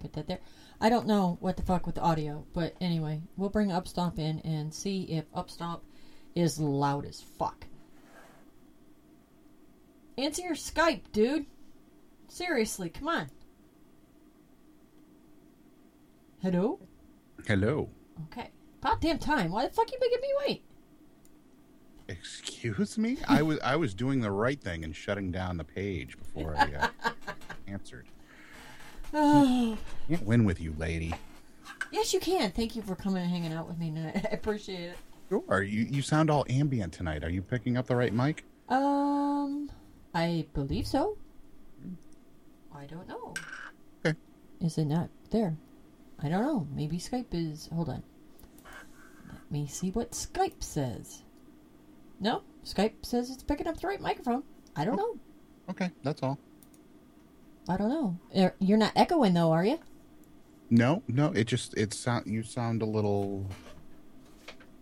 Put that there. I don't know what the fuck with the audio, but anyway, we'll bring Upstomp in and see if Upstomp is loud as fuck. Answer your Skype, dude. Seriously, come on. Hello? Hello. Okay. About damn time. Why the fuck you making me wait? Excuse me? I was I was doing the right thing and shutting down the page before I uh, answered. Oh. Can't win with you, lady. Yes, you can. Thank you for coming and hanging out with me tonight. I appreciate it. Sure. You you sound all ambient tonight. Are you picking up the right mic? Um, I believe so. I don't know. Okay. Is it not there? I don't know. Maybe Skype is. Hold on. Let me see what Skype says. No, Skype says it's picking up the right microphone. I don't know. Okay, that's all. I don't know. You're not echoing though, are you? No, no. It just it sound you sound a little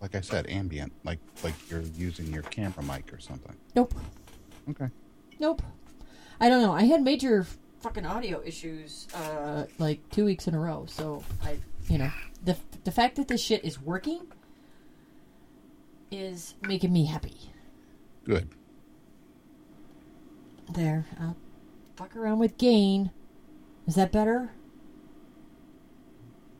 like I said, ambient, like like you're using your camera mic or something. Nope. Okay. Nope. I don't know. I had major fucking audio issues uh like 2 weeks in a row. So I, you know, the the fact that this shit is working is making me happy. Good. There. I'll fuck around with gain. Is that better?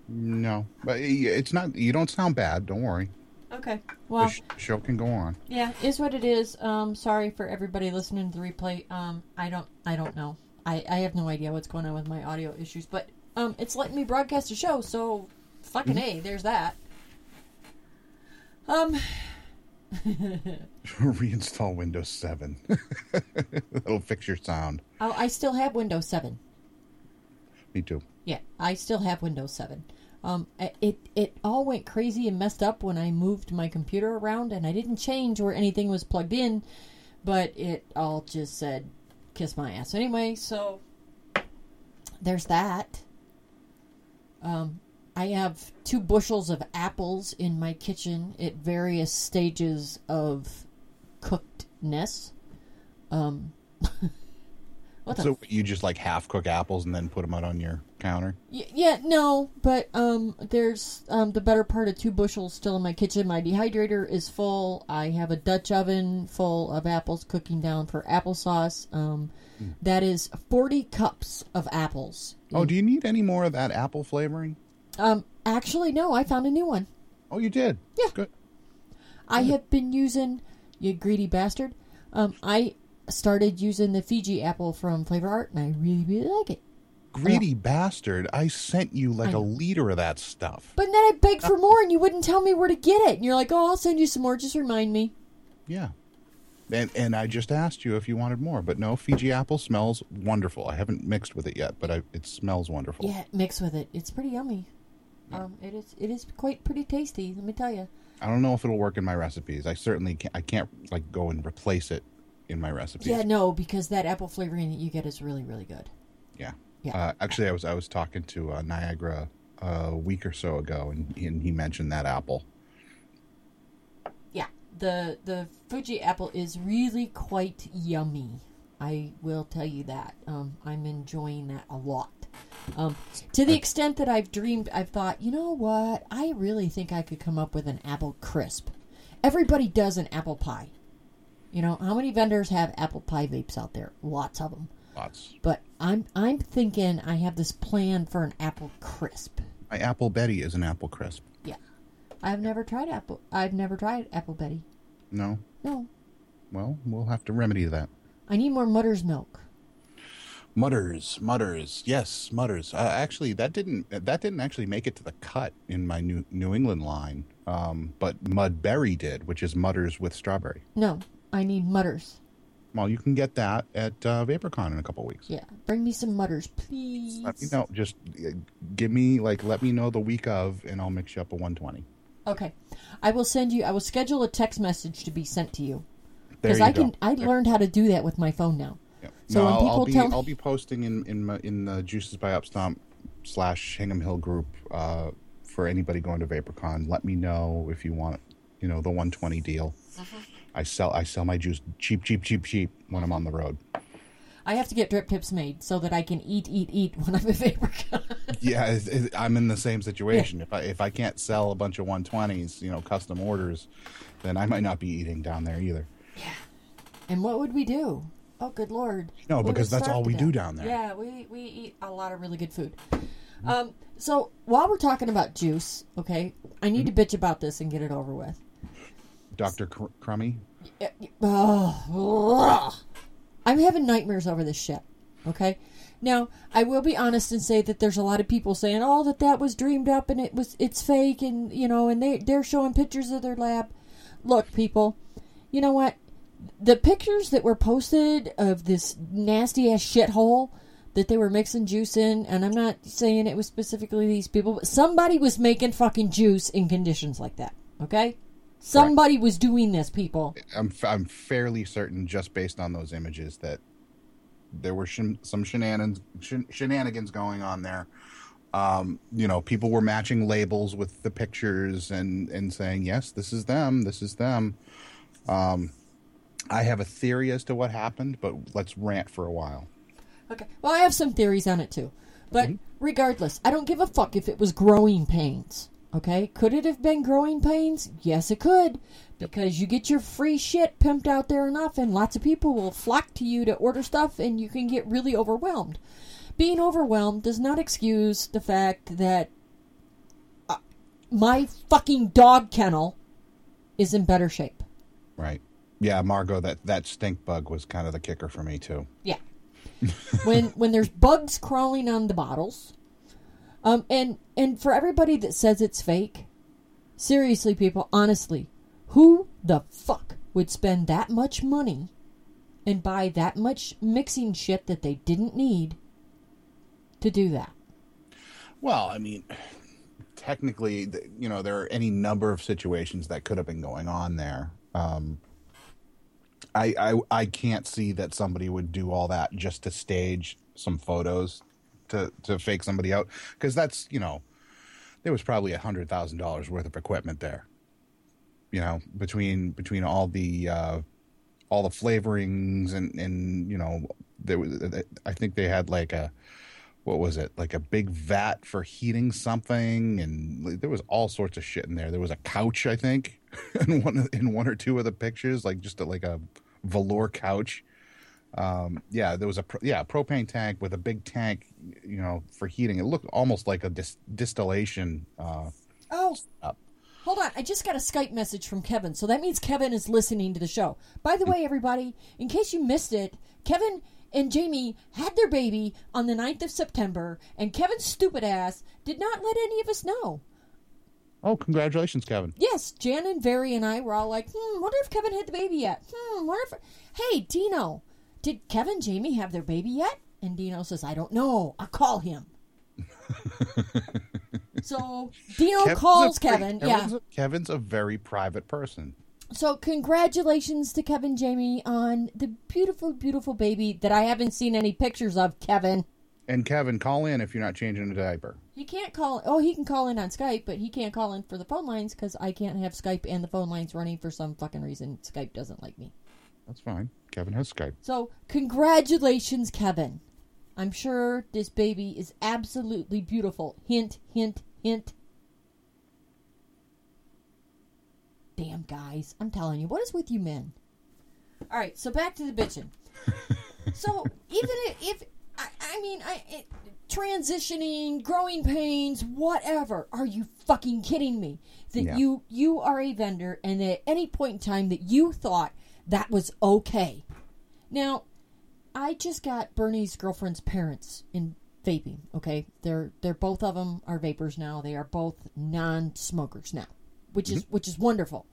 No, but it's not. You don't sound bad. Don't worry. Okay. The Well, sh- show can go on. yeah, is what it is. Um sorry for everybody listening to the replay. Um I don't I don't know. I I have no idea what's going on with my audio issues, but um it's letting me broadcast a show, so fucking A, there's that. Um Reinstall Windows 7. That'll fix your sound. Oh, I still have Windows 7. Me too. Yeah, I still have Windows 7. Um, it it all went crazy and messed up when I moved my computer around, and I didn't change where anything was plugged in, but it all just said "kiss my ass" anyway. So there's that. Um, I have two bushels of apples in my kitchen at various stages of cookedness. Um, what So you just like half cook apples and then put them out on your counter? Y- yeah, no, but um, there's um the better part of two bushels still in my kitchen. My dehydrator is full. I have a Dutch oven full of apples cooking down for applesauce. Um, that is forty cups of apples. Oh, do you need any more of that apple flavoring? Um, actually, no, I found a new one. Oh, you did. Yeah. Good. I have been using you greedy bastard. Um, I started using the Fiji apple from Flavor Art, and I really really like it. Greedy bastard. I sent you like a liter of that stuff. But then I begged for more, and you wouldn't tell me where to get it. And you're like, "Oh, I'll send you some more. Just remind me." Yeah. And and I just asked you if you wanted more, but no, Fiji apple smells wonderful. I haven't mixed with it yet, but I, it smells wonderful. Yeah, mix with it. It's pretty yummy. Um, it is. It is quite pretty tasty. Let me tell you. I don't know if it'll work in my recipes. I certainly can't, I can't like go and replace it in my recipes. Yeah, no, because that apple flavoring that you get is really, really good. Yeah. Yeah. Uh, actually, I was I was talking to uh, Niagara uh, a week or so ago, and, and he mentioned that apple. Yeah, the the Fuji apple is really quite yummy. I will tell you that. Um, I'm enjoying that a lot. Um, to the extent that I've dreamed, I've thought, you know what? I really think I could come up with an apple crisp. Everybody does an apple pie. You know, how many vendors have apple pie vapes out there? Lots of them. Lots. But I'm I'm thinking I have this plan for an apple crisp. My apple Betty is an apple crisp. Yeah, I've never tried apple. I've never tried apple Betty. No. No, Well, we'll have to remedy that. I need more Mutter's milk. Mutters, mutters, yes, mutters. Uh, actually, that didn't that didn't actually make it to the cut in my New New England line. Um, but Mudberry did, which is mutters with strawberry. No, I need Mutters. Well, you can get that at uh, VaporCon in a couple weeks. Yeah, bring me some mutters, please. Let me know. Just uh, give me like let me know the week of, and I'll mix you up a 120. Okay, I will send you. I will schedule a text message to be sent to you because I go. can. I learned how to do that with my phone now. Yeah. So no, when I'll, people I'll be tell I'll be posting in in my, in the Juices by Upstomp slash Hingham Hill group uh, for anybody going to VaporCon. Let me know if you want, you know, the 120 deal. Mm-hmm. I sell I sell my juice cheap, cheap, cheap, cheap when I'm on the road. I have to get drip tips made so that I can eat, eat, eat when I'm at VaporCon. Yeah, it, it, I'm in the same situation. If I if I can't sell a bunch of 120s, you know, custom orders, then I might not be eating down there either. Yeah. And what would we do? Oh, good lord! No, We because that's all we do down there. Yeah, we we eat a lot of really good food. Um, so while we're talking about juice, okay, I need to Mm-hmm. bitch about this and get it over with. Dr. Cr- Crummy. I'm having nightmares over this shit. Okay. Now, I will be honest and say that there's a lot of people saying, "Oh, that that was dreamed up and it was it's fake," and you know, and they they're showing pictures of their lab. Look, people, you know what? The pictures that were posted of this nasty ass shithole that they were mixing juice in, and I'm not saying it was specifically these people, but somebody was making fucking juice in conditions like that. Okay. Somebody was doing this, people. I'm I'm fairly certain just based on those images that there were shen- some shenanigans shen- shenanigans going on there. Um, you know, people were matching labels with the pictures and and saying, "Yes, this is them. This is them." Um, I have a theory as to what happened, but let's rant for a while. Okay. Well, I have some theories on it too. But regardless, I don't give a fuck if it was growing pains. Okay? Could it have been growing pains? Yes, it could. Because you get your free shit pimped out there enough, and lots of people will flock to you to order stuff, and you can get really overwhelmed. Being overwhelmed does not excuse the fact that uh, my fucking dog kennel is in better shape. Right? Yeah, Margot, that that stink bug was kind of the kicker for me too. Yeah. when when there's bugs crawling on the bottles, um, and and for everybody that says it's fake, seriously, people, honestly, who the fuck would spend that much money and buy that much mixing shit that they didn't need to do that? Well, I mean, technically, you know, there are any number of situations that could have been going on there. Um, I, I I can't see that somebody would do all that just to stage some photos to to fake somebody out. Because that's you know there was probably a hundred thousand dollars worth of equipment there. You know, between between all the uh, all the flavorings and and you know there was I think they had like a what was it? Like a big vat for heating something and there was all sorts of shit in there. There was a couch i think in one in one or two of the pictures like just a, like a velour couch um yeah there was a pro- yeah propane tank with a big tank you know for heating it looked almost like a dis- distillation uh Oh, up. hold on. I just got a Skype message from Kevin. So that means Kevin is listening to the show. By the way, everybody, in case you missed it, Kevin and Jamie had their baby on the 9th of September, and Kevin's stupid ass did not let any of us know. oh congratulations kevin Yes, Jan and Very and I were all like, hmm, wonder if Kevin had the baby yet. Hmm, wonder if. Hey, Dino, did Kevin and Jamie have their baby yet? And Dino says, I don't know. I'll call him. so Dino Kevin's calls pretty- Kevin. Yeah. Kevin's a, kevin's a very private person So congratulations to Kevin Jamie on the beautiful, beautiful baby that I haven't seen any pictures of. Kevin, and kevin call in if you're not changing a diaper he can't call. Oh, he can call in on Skype, but he can't call in for the phone lines because I can't have Skype and the phone lines running for some fucking reason. Skype doesn't like me. that's fine kevin has skype So congratulations, Kevin. I'm sure this baby is absolutely beautiful. Hint, hint, hint. Damn, guys. I'm telling you, what is with you men? All right, so back to the bitching. so even if, if I, I mean, I it, transitioning, growing pains, whatever. Are you fucking kidding me? That Yeah. you you are a vendor, and at any point in time that you thought that was okay. Now, I just got Bernie's girlfriend's parents in vaping. Okay, they're they're both of them are vapors now. They are both non-smokers now, which is which is wonderful.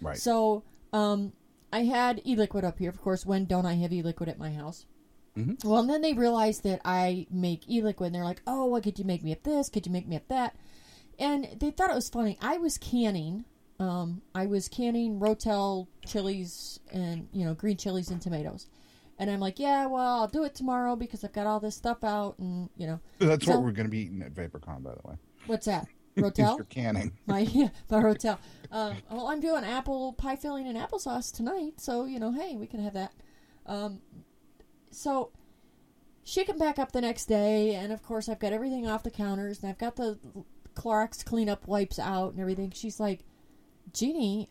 right So, um, I had e-liquid up here. Of course, when don't I have e-liquid at my house? Mhm. Well, and then they realized that I make e-liquid, and they're like, "Oh, well, could you make me up this? Could you make me up that?" And they thought it was funny. I was canning. Um, I was canning Rotel chilies and you know green chilies and tomatoes, and I'm like, "Yeah, well, I'll do it tomorrow because I've got all this stuff out, and you know, That's So- what we're going to be eating at VaporCon, by the way. what's that? Rotel." your canning. my yeah, my hotel. Um, well, I'm doing apple pie filling and applesauce tonight, so you know, hey, we can have that. Um, so she come back up the next day, and of course, I've got everything off the counters, and I've got the Clorox cleanup wipes out and everything. She's like, Jeannie,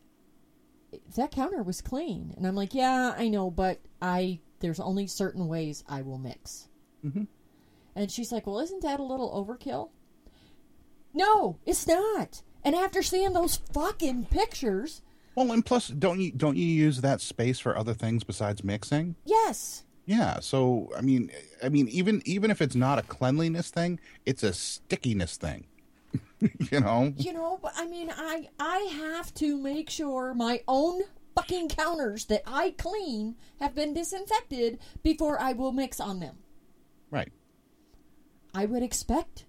that counter was clean, and I'm like, yeah, I know, but I there's only certain ways I will mix. Mhm. And she's like, well, isn't that a little overkill? No, it's not. And after seeing those fucking pictures, Well, and plus, don't you don't you use that space for other things besides mixing? yes. Yeah. So, I mean, I mean, even even if it's not a cleanliness thing, it's a stickiness thing. you know. You know, but I mean, I I have to make sure my own fucking counters that I clean have been disinfected before I will mix on them. Right. I would expect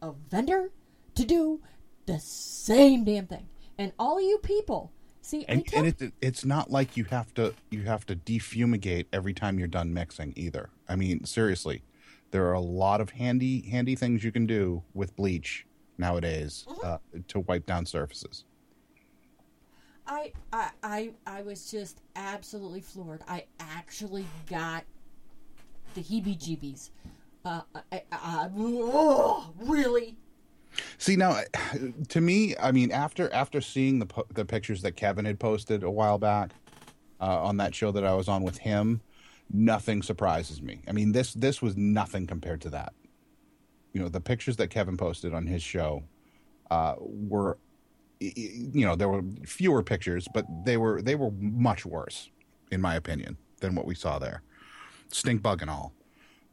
a vendor to do the same damn thing. And all you people, see, I And tell and it, it's not like you have to you have to defumigate every time you're done mixing either. I mean, seriously, there are a lot of handy handy things you can do with bleach nowadays uh, to wipe down surfaces. I, I I I was just absolutely floored. I actually got the heebie-jeebies. Uh, I, I, oh, really? See now, to me, I mean, after after seeing the po- the pictures that Kevin had posted a while back uh, on that show that I was on with him, nothing surprises me. I mean this this was nothing compared to that. You know, the pictures that Kevin posted on his show uh, were, you know, there were fewer pictures, but they were they were much worse, in my opinion, than what we saw there, stink bug and all.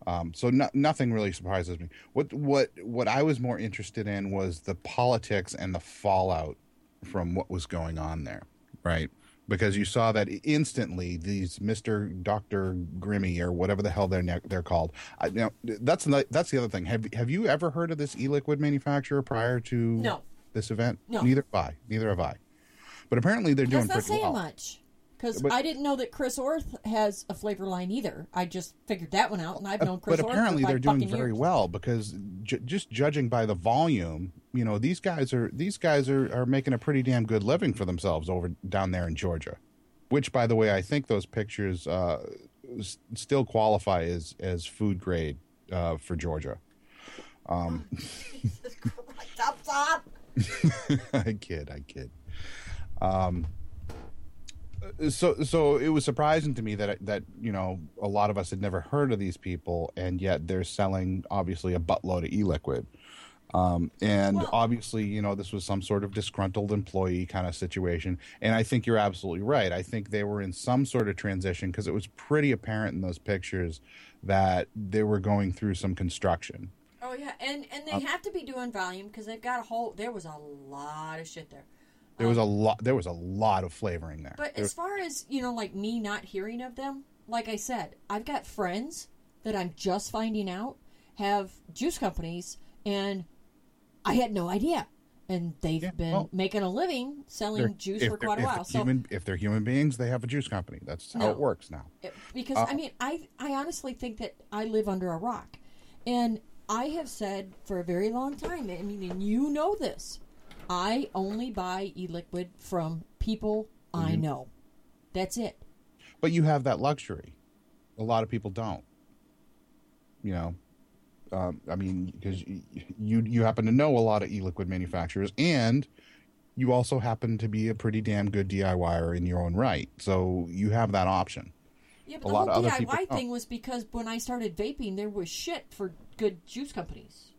Um, so no, nothing really surprises me. What what what I was more interested in was the politics and the fallout from what was going on there, right? Because you saw that instantly these Mister Doctor Crimmy or whatever the hell they're ne- they're called. I, now that's the, that's the other thing. Have have you ever heard of this e-liquid manufacturer prior to No. this event? No. Neither have I. Neither have I. But apparently they're doing That's not pretty saying well. much. Because I didn't know that Chris Orth has a flavor line either. I just figured that one out, and I've known Chris Orth. but Orth apparently they're doing very years. well because ju- just judging by the volume, you know, these guys are these guys are, are making a pretty damn good living for themselves over down there in Georgia. Which, by the way, I think those pictures uh, s- still qualify as as food grade uh, for Georgia. Stop, stop. I kid, I kid. Um, so so it was surprising to me that that you know a lot of us had never heard of these people, and yet they're selling obviously a buttload of e-liquid. Um, and Well- obviously, you know, this was some sort of disgruntled employee kind of situation. And I think you're absolutely right. I think they were in some sort of transition because it was pretty apparent in those pictures that they were going through some construction. Oh yeah, and and Um, they have to be doing volume because they've got a whole. There was a lot of shit there. There was a lot. There was a lot of flavoring there. But There- as far as you know, like me not hearing of them, like I said, I've got friends that I'm just finding out have juice companies, and I had no idea. And they've Yeah, been well, making a living selling juice if for they're- quite a while. So human, if they're human beings, they have a juice company. That's how No. it works now. It- because Uh, I mean, I I honestly think that I live under a rock, and I have said for a very long time. I mean, and you know this. I only buy e-liquid from people I Mm-hmm. know. That's it. But you have that luxury. A lot of people don't. You know, um, I mean, because you you happen to know a lot of e-liquid manufacturers, and you also happen to be a pretty damn good DIYer in your own right. So you have that option. Yeah, but A the lot whole people DIY don't. thing was because when I started vaping, there was shit for good juice companies.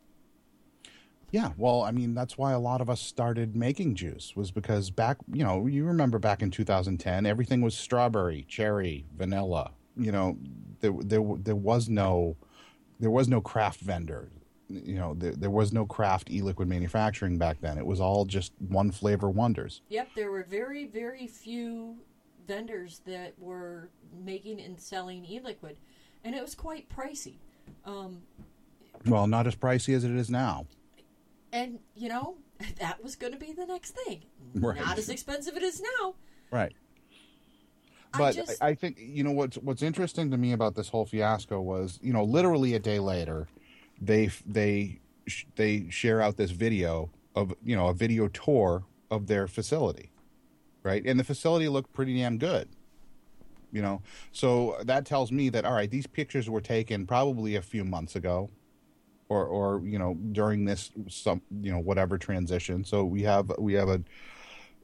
Yeah, well, I mean, that's why a lot of us started making juice was because back, you know, you remember back in 2010, everything was strawberry, cherry, vanilla. You know, there there there was no there was no craft vendor. You know, there, there was no craft e-liquid manufacturing back then. It was all just one flavor wonders. Yep, there were very, very few vendors that were making and selling e-liquid, and it was quite pricey. Um, Well, not as pricey as it is now. And you know that was going to be the next thing. Right. Not as expensive as it is now. Right. But I, just- I think you know what's what's interesting to me about this whole fiasco was you know literally a day later, they they they share out this video of you know a video tour of their facility, right? And the facility looked pretty damn good. You know, so that tells me that all right, these pictures were taken probably a few months ago, or or you know during this some you know whatever transition. So we have we have a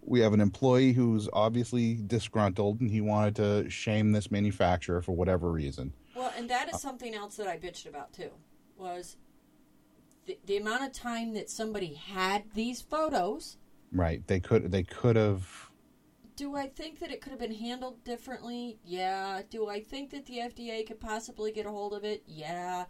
we have an employee who's obviously disgruntled and he wanted to shame this manufacturer for whatever reason. Well, and that is uh, something else that I bitched about too. Was the, the amount of time that somebody had these photos. Right? They could they could have Do I think that it could have been handled differently? Yeah. Do I think that the FDA could possibly get a hold of it? Yeah.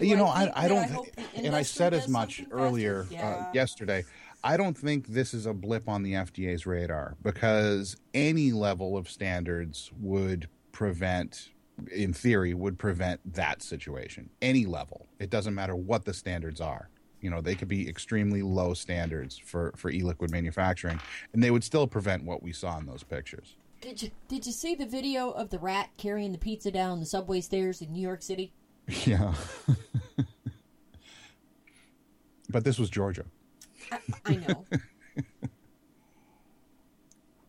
You know I, I don't think, and I said as much something faster? earlier uh, yesterday. I don't think this is a blip on the FDA's radar because any level of standards would prevent in theory would prevent that situation. Any level. It doesn't matter what the standards are. You know, they could be extremely low standards for for e-liquid manufacturing and they would still prevent what we saw in those pictures. Did you did you see the video of the rat carrying the pizza down the subway stairs in New York City? Yeah. but this was Georgia. I, I know.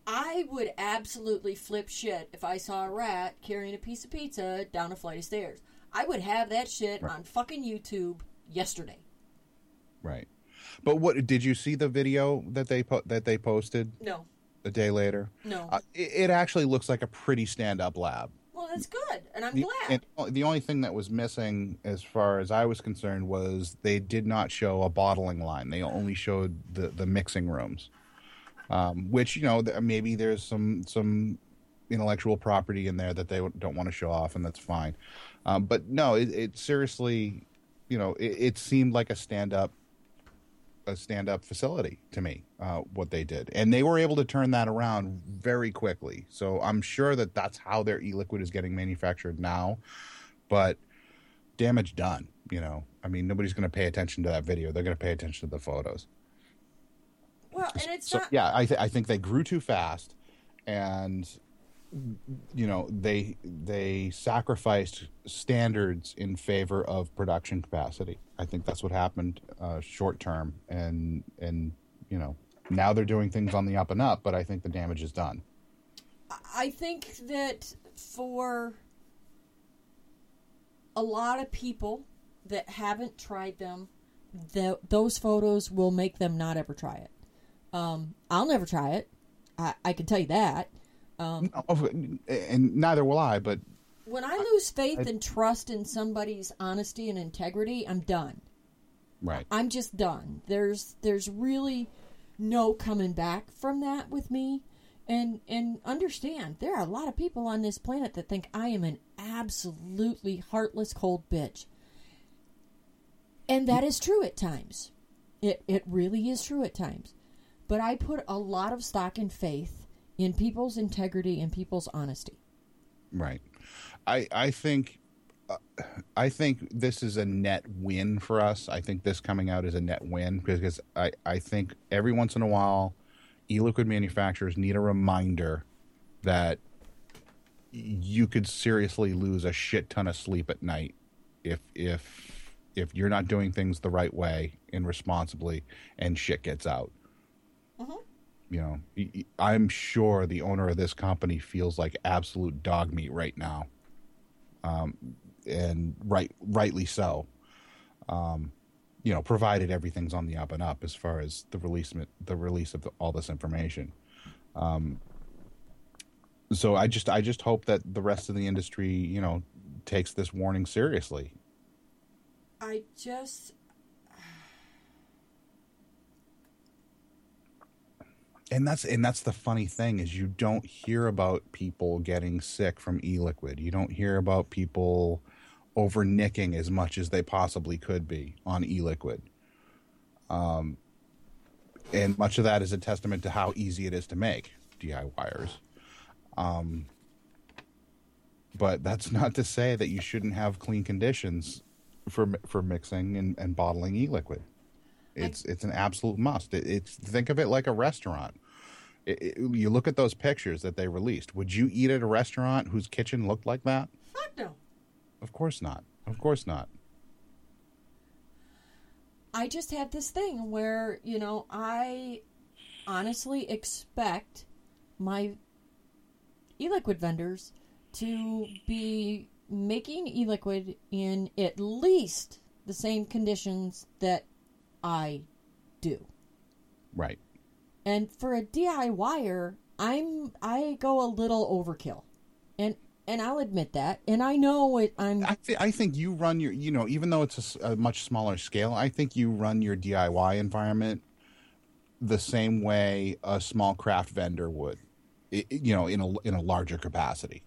I would absolutely flip shit if I saw a rat carrying a piece of pizza down a flight of stairs. I would have that shit Right. on fucking YouTube yesterday. Right. But what did you see the video that they po- that they posted No, a day later? no. Uh, it, it actually looks like a pretty stand-up lab. That's good, and I'm The, glad. and the only thing that was missing, as far as I was concerned, was they did not show a bottling line. They only showed the the mixing rooms, um, which you know maybe there's some some intellectual property in there that they don't want to show off, and that's fine. Um, but no, it, it seriously, you know, it, it seemed like a stand up a stand up facility to me uh, what they did. And they were able to turn that around very quickly. So i'm sure that that's how their e-liquid is getting manufactured now. But damage done you know? I mean nobody's going to pay attention to that video. They're going to pay attention to the photos. Well, and it's so not. yeah I, th- I think they grew too fast and you know they they sacrificed standards in favor of production capacity i think that's what happened uh, short term and and you know now they're doing things on the up and up but i think the damage is done I think that for a lot of people that haven't tried them, th- those photos will make them not ever try it. Um, I'll never try it. I, I can tell you that. Um, and neither will i but when I lose faith I- and trust in somebody's honesty and integrity, I'm done. right I'm just done. There's there's really no coming back from that with me. And and understand there are a lot of people on this planet that think I am an absolutely heartless cold bitch. And that is true at times. It it really is true at times. But I put a lot of stock in faith in people's integrity and people's honesty. Right. I I think uh, I think this is a net win for us. I think this coming out is a net win because I I think every once in a while e-liquid manufacturers need a reminder that you could seriously lose a shit ton of sleep at night if if if you're not doing things the right way and responsibly and shit gets out you know I'm sure the owner of this company feels like absolute dog meat right now. Um, and right rightly so. Um, you know provided everything's on the up and up as far as the release the release of the, all this information. Um, so i just i just hope that the rest of the industry you know takes this warning seriously. I just and that's and that's the funny thing is you don't hear about people getting sick from e-liquid you don't hear about people over nicking as much as they possibly could be on e-liquid um, and much of that is a testament to how easy it is to make DIYers. Um, but that's not to say that you shouldn't have clean conditions for for mixing and, and bottling e-liquid. It's it's an absolute must. It, it's think of it like a restaurant. It, it- you look at those pictures that they released. Would you eat at a restaurant whose kitchen looked like that? Fuck no. Of course not. Of course not. I just have this thing where, you know, I honestly expect my e liquid vendors to be making e liquid in at least the same conditions that I do. Right. And for a DIYer, I'm I go a little overkill. And and I'll admit that. And I know it I'm I, th- I think you run your, you know, even though it's a much smaller scale, I think you run your DIY environment the same way a small craft vendor would, I you know, in a in a larger capacity.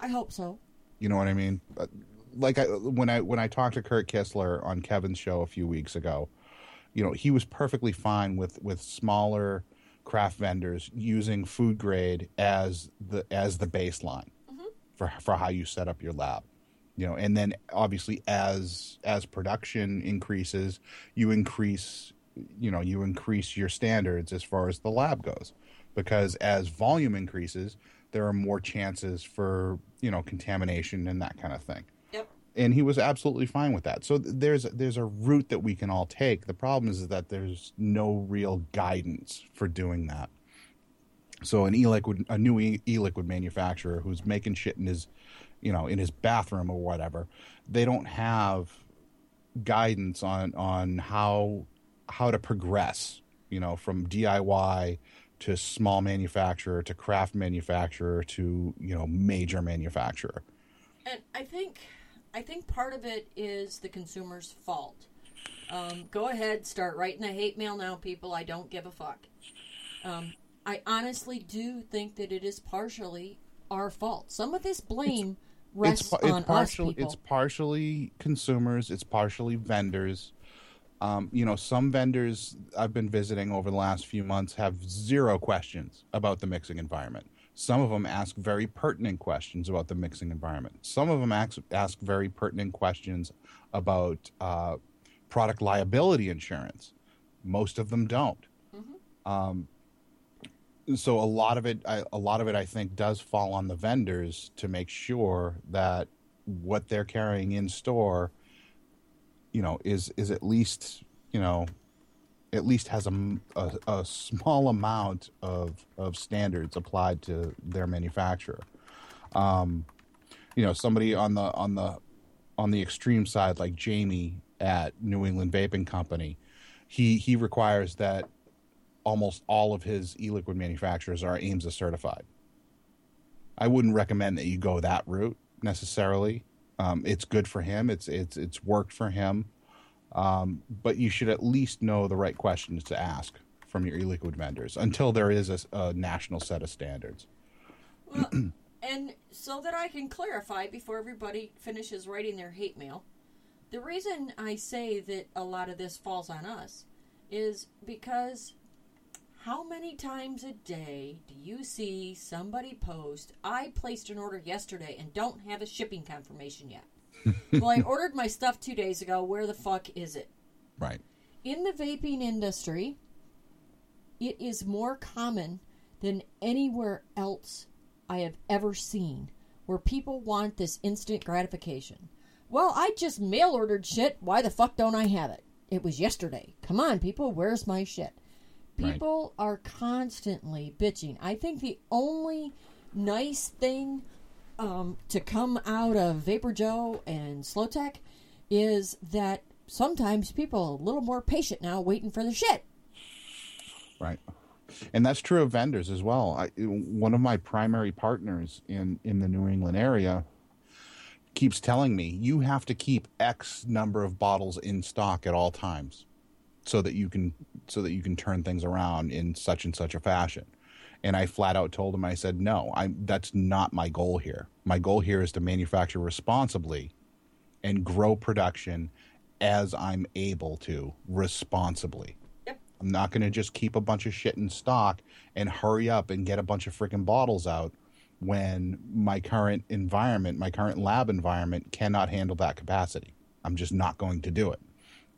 I hope so. You know what I mean? Like I, when I when I talked to Kurt Kistler on Kevin's show a few weeks ago, you know, he was perfectly fine with with smaller craft vendors using food grade as the as the baseline mm-hmm. for for how you set up your lab. You know, and then obviously as as production increases, you increase you know, you increase your standards as far as the lab goes. Because as volume increases, there are more chances for, you know, contamination and that kind of thing. And he was absolutely fine with that. So there's there's a route that we can all take. The problem is that there's no real guidance for doing that. So an e-liquid, a new e-liquid manufacturer who's making shit in his, you know, in his bathroom or whatever, they don't have guidance on on how how to progress. You know, from DIY to small manufacturer to craft manufacturer to you know major manufacturer. And I think I think part of it is the consumer's fault. Um, go ahead, start writing a hate mail now, people. I don't give a fuck. Um, I honestly do think that it is partially our fault. Some of this blame rests it's, pa- on it's partially us people. it's partially consumers it's partially vendors um, you know some vendors i've been visiting over the last few months have zero questions about the mixing environment some of them ask very pertinent questions about the mixing environment. Some of them ask, ask very pertinent questions about uh, product liability insurance. Most of them don't. Um, so a lot of it I, a lot of it i think does fall on the vendors to make sure that what they're carrying in store you know is is at least you know at least has a a small amount of of standards applied to their manufacturer um you know somebody on the on the on the extreme side like Jamie at New England Vaping Company he he requires that almost all of his e-liquid manufacturers are AEMSA certified. I wouldn't recommend that you go that route necessarily. Um, it's good for him. It's it's it's worked for him, um, but you should at least know the right questions to ask from your e-liquid vendors until there is a, a national set of standards. Well, and so that I can clarify before everybody finishes writing their hate mail, the reason I say that a lot of this falls on us is because how many times a day do you see somebody post, I placed an order yesterday and don't have a shipping confirmation yet? well, I ordered my stuff two days ago. Where the fuck is it? Right. in the vaping industry, it is more common than anywhere else I have ever seen where people want this instant gratification. Well, I just mail ordered shit. Why the fuck don't I have it? It was yesterday. Come on, people. Where's my shit? Right. People are constantly bitching. I think the only nice thing um, to come out of Vapor Joe and Slow Tech is that sometimes people are a little more patient now waiting for the shit. Right. And that's true of vendors as well. I, one of my primary partners in, in the New England area keeps telling me you have to keep X number of bottles in stock at all times so that you can so that you can turn things around in such and such a fashion. And I flat out told him I said no, I that's not my goal here. My goal here is to manufacture responsibly and grow production as I'm able to responsibly. Yep. I'm not going to just keep a bunch of shit in stock and hurry up and get a bunch of freaking bottles out when my current environment, my current lab environment cannot handle that capacity. I'm just not going to do it.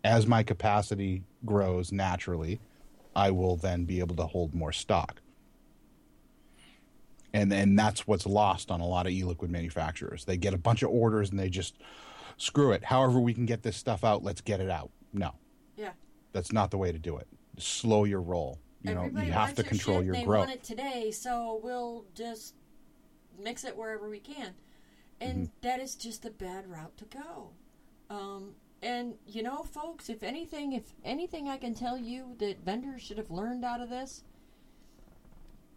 As my capacity grows naturally, I will then be able to hold more stock. And and that's what's lost on a lot of e-liquid manufacturers. They get a bunch of orders and they just screw it. However we can get this stuff out, let's get it out. No. Yeah. That's not the way to do it. Slow your roll. You know, Everybody you have to your control shit, your they growth. want it today, so we'll just mix it wherever we can, and Mm-hmm. that is just a bad route to go. Um, and you know, folks, if anything, if anything, I can tell you that vendors should have learned out of this.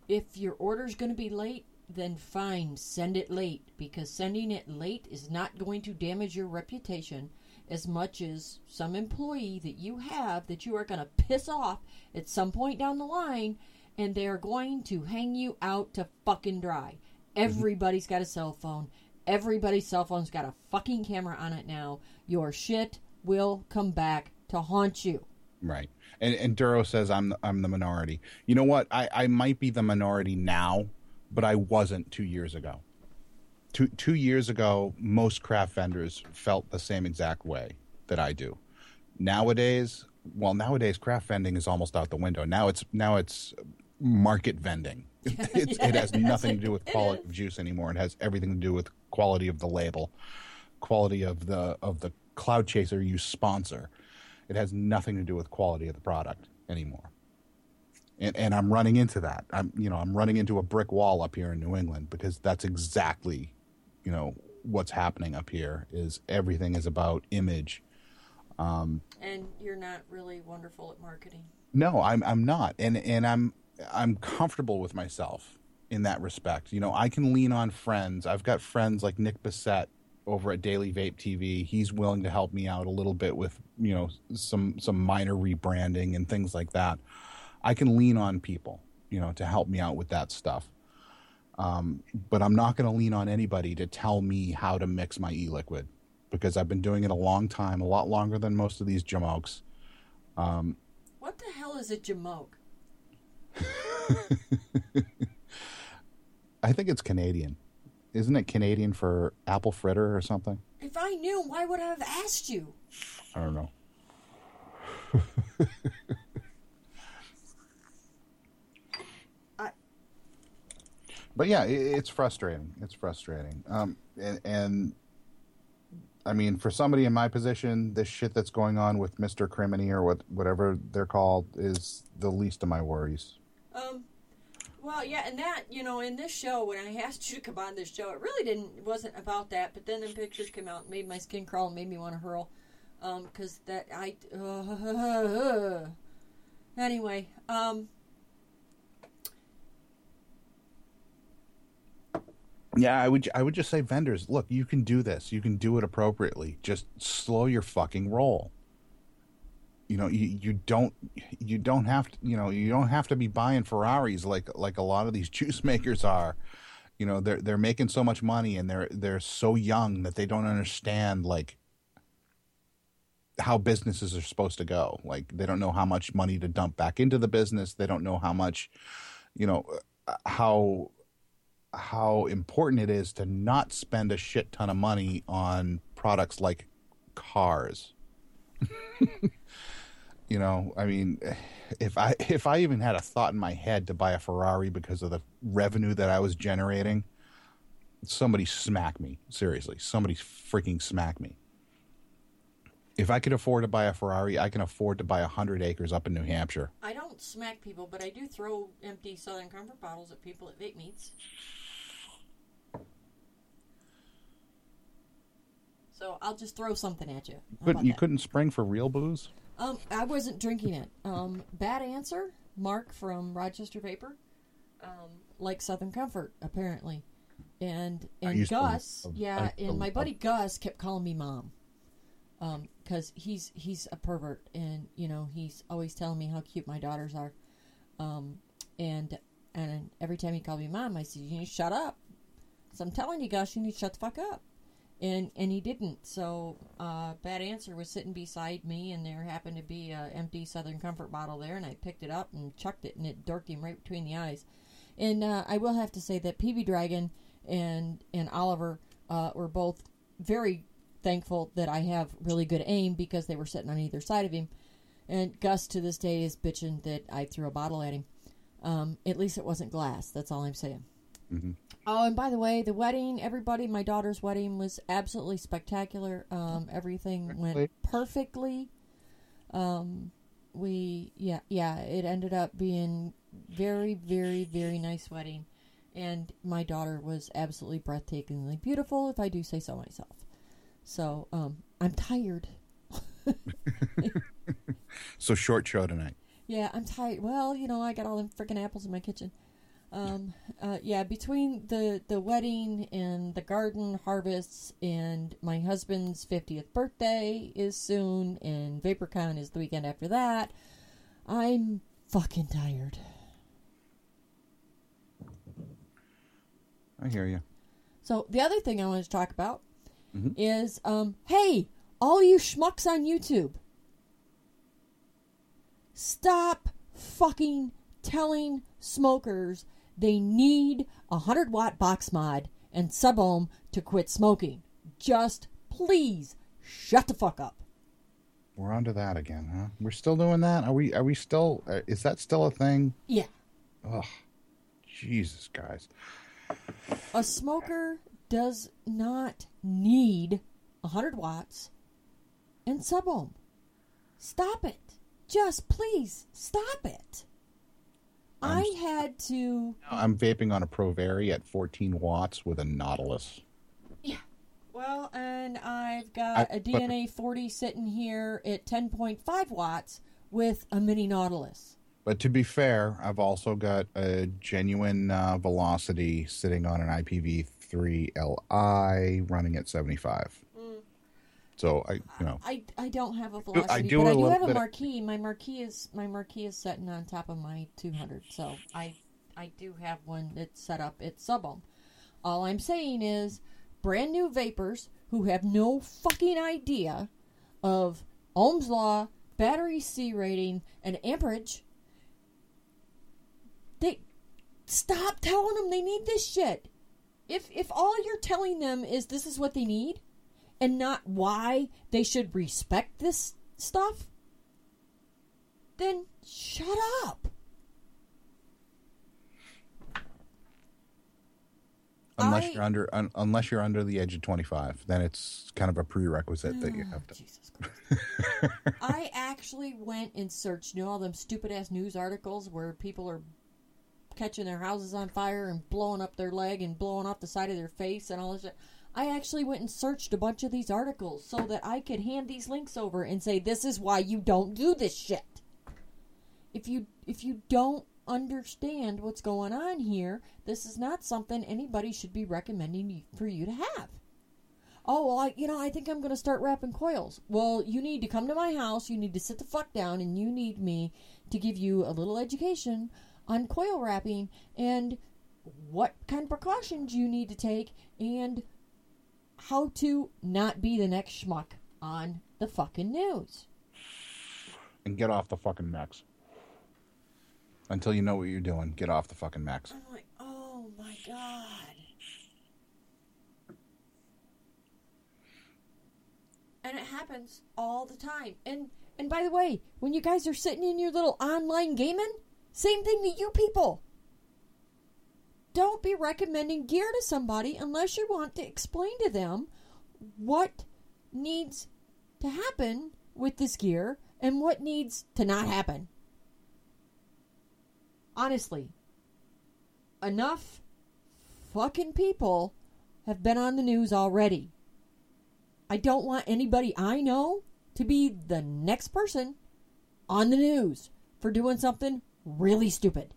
If your order's going to be late, then fine, send it late because sending it late is not going to damage your reputation as much as some employee that you have that you are going to piss off at some point down the line and they are going to hang you out to fucking dry. Mm-hmm. Everybody's got a cell phone. Everybody's cell phone's got a fucking camera on it now. Your shit will come back to haunt you. Right. And and Duro says I'm I'm the minority. You know what? I, I might be the minority now, but I wasn't two years ago. Two two years ago, most craft vendors felt the same exact way that I do. Nowadays, well, nowadays craft vending is almost out the window. Now it's now it's market vending. It's, it has nothing to do with quality of juice anymore. It has everything to do with quality of the label, quality of the of the cloud chaser you sponsor. It has nothing to do with quality of the product anymore. And and I'm running into that. I'm you know, I'm running into a brick wall up here in New England because that's exactly, you know, what's happening up here is everything is about image. Um, and you're not really wonderful at marketing. No, I'm I'm not. And and I'm I'm comfortable with myself in that respect. You know, I can lean on friends. I've got friends like Nick Bissett over at Daily Vape TV. He's willing to help me out a little bit with, you know, some some minor rebranding and things like that. I can lean on people, you know, to help me out with that stuff. Um, but I'm not going to lean on anybody to tell me how to mix my e-liquid because I've been doing it a long time, a lot longer than most of these jamokes. What the hell is a jamoke? I think it's Canadian. Isn't it Canadian for apple fritter or something? If I knew, why would I have asked you? I don't know. I- but yeah, it, it's frustrating. It's frustrating. Um, and, and I mean, for somebody in my position, this shit that's going on with Mister Criminy or what whatever they're called is the least of my worries. Um, well, yeah, and that you know, in this show, when I asked you to come on this show, it really didn't it wasn't about that. But then the pictures came out, and made my skin crawl, and made me want to hurl. Um, because that I. Uh, anyway, um, Yeah, I would. I would just say, vendors, look, you can do this. You can do it appropriately. Just slow your fucking roll. You know, you, you don't you don't have to. You know, you don't have to be buying Ferraris like like a lot of these juice makers are. You know, they're they're making so much money and they're they're so young that they don't understand like how businesses are supposed to go. Like they don't know how much money to dump back into the business. They don't know how much, you know, uh, how how important it is to not spend a shit ton of money on products like cars. you know, I mean, if I if I even had a thought in my head to buy a Ferrari because of the revenue that I was generating, somebody smack me. Seriously, somebody freaking smack me. If I could afford to buy a Ferrari, I can afford to buy a hundred acres up in New Hampshire. I don't smack people, but I do throw empty Southern Comfort bottles at people at vape meets. So I'll just throw something at you. How But you that? couldn't spring for real booze. Um, I wasn't drinking it. Um, bad answer. Mark from Rochester Paper. um, like Southern Comfort apparently, and and to- Gus, I yeah, to and my buddy Gus kept calling me mom, um, because he's he's a pervert, and you know he's always telling me how cute my daughters are, um, and and every time he called me mom, I said you need to shut up. So I'm telling you, Gus, you need to shut the fuck up. And and he didn't. So uh, Bad Answer was sitting beside me, and there happened to be a empty Southern Comfort bottle there, and I picked it up and chucked it, and it dorked him right between the eyes. And uh, I will have to say that PB Dragon and and Oliver uh, were both very thankful that I have really good aim because they were sitting on either side of him. And Gus to this day is bitching that I threw a bottle at him. Um, at least it wasn't glass. That's all I'm saying. Mm-hmm. Oh, and by the way, the wedding, everybody, my daughter's wedding was absolutely spectacular. Um, everything went perfectly. Um, we, yeah, yeah, it ended up being very, very, very nice wedding. And my daughter was absolutely breathtakingly beautiful, if I do say so myself. So, um, I'm tired. so short show tonight. Yeah, I'm tired. Well, you know, I got all them freaking apples in my kitchen. Um, uh, yeah, between the the wedding and the garden harvests and my husband's fiftieth birthday is soon, and VaporCon is the weekend after that. I'm fucking tired. I hear you. So the other thing I wanted to talk about Mhm. is, um, hey, all you schmucks on YouTube, stop fucking telling smokers they need a hundred watt box mod and sub ohm to quit smoking. Just please shut the fuck up. We're onto that again, huh? We're still doing that. Are we? Are we still? Uh, is that still a thing? Yeah, Ugh, Jesus, guys. a smoker does not need a hundred watts and sub ohm. Stop it. Just please stop it. I'm I had to. I'm vaping on a Provari at 14 watts with a Nautilus. Yeah. Well, and I've got I- a DNA 40 sitting here at 10.5 watts with a mini Nautilus. But to be fair, I've also got a genuine uh, Velocity sitting on an IPv3 Li running at 75. So I, you know, I, I don't have a velocity, do but I do have a marquee. My marquee is my marquee is sitting on top of my 200, so I I do have one that's set up at sub ohm. All I'm saying is, brand new vapors who have no fucking idea of Ohm's law, battery C rating, and amperage. They stop telling them they need this shit. If if all you're telling them is this is what they need, and not why they should respect this stuff, then shut up. unless I- you're under un, unless you're under the age of 25, then it's kind of a prerequisite that you ah, have to. Jesus Christ. I actually went and searched, you know, all them stupid ass news articles where people are catching their houses on fire and blowing up their leg and blowing off the side of their face and all this shit. I actually went and searched a bunch of these articles so that I could hand these links over and say, this is why you don't do this shit. If you if you don't understand what's going on here, this is not something anybody should be recommending for you to have. Oh, well, I, you know, I think I'm going to start wrapping coils. Well, you need to come to my house. You need to sit the fuck down, and you need me to give you a little education on coil wrapping and what kind of precautions you need to take and how to not be the next schmuck on the fucking news. And get off the fucking max. Until you know what you're doing, get off the fucking max. I'm like, oh my god. And it happens all the time. And and by the way, when you guys are sitting in your little online gaming, same thing to you people. Don't be recommending gear to somebody unless you want to explain to them what needs to happen with this gear and what needs to not happen. Honestly, enough fucking people have been on the news already. I don't want anybody I know to be the next person on the news for doing something really stupid.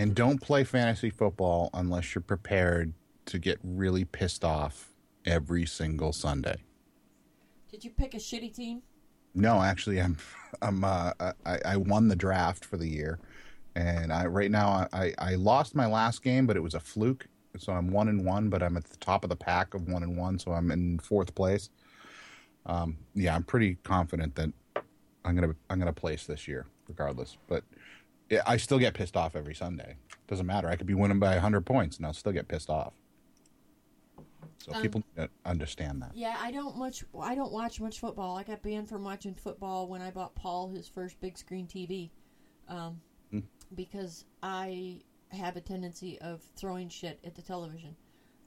And don't play fantasy football unless you're prepared to get really pissed off every single Sunday. Did you pick a shitty team? No, actually, I'm I'm uh, I, I won the draft for the year, and I right now I, I lost my last game, but it was a fluke. So I'm one and one, but I'm at the top of the pack of one and one, so I'm in fourth place. Um, yeah, I'm pretty confident that I'm gonna I'm gonna place this year, regardless. But I still get pissed off every Sunday. Doesn't matter. I could be winning by hundred points, and I'll still get pissed off. So Um, people need to understand that. Yeah, I don't much. I don't watch much football. I got banned from watching football when I bought Paul his first big screen TV, um, Hmm. because I have a tendency of throwing shit at the television,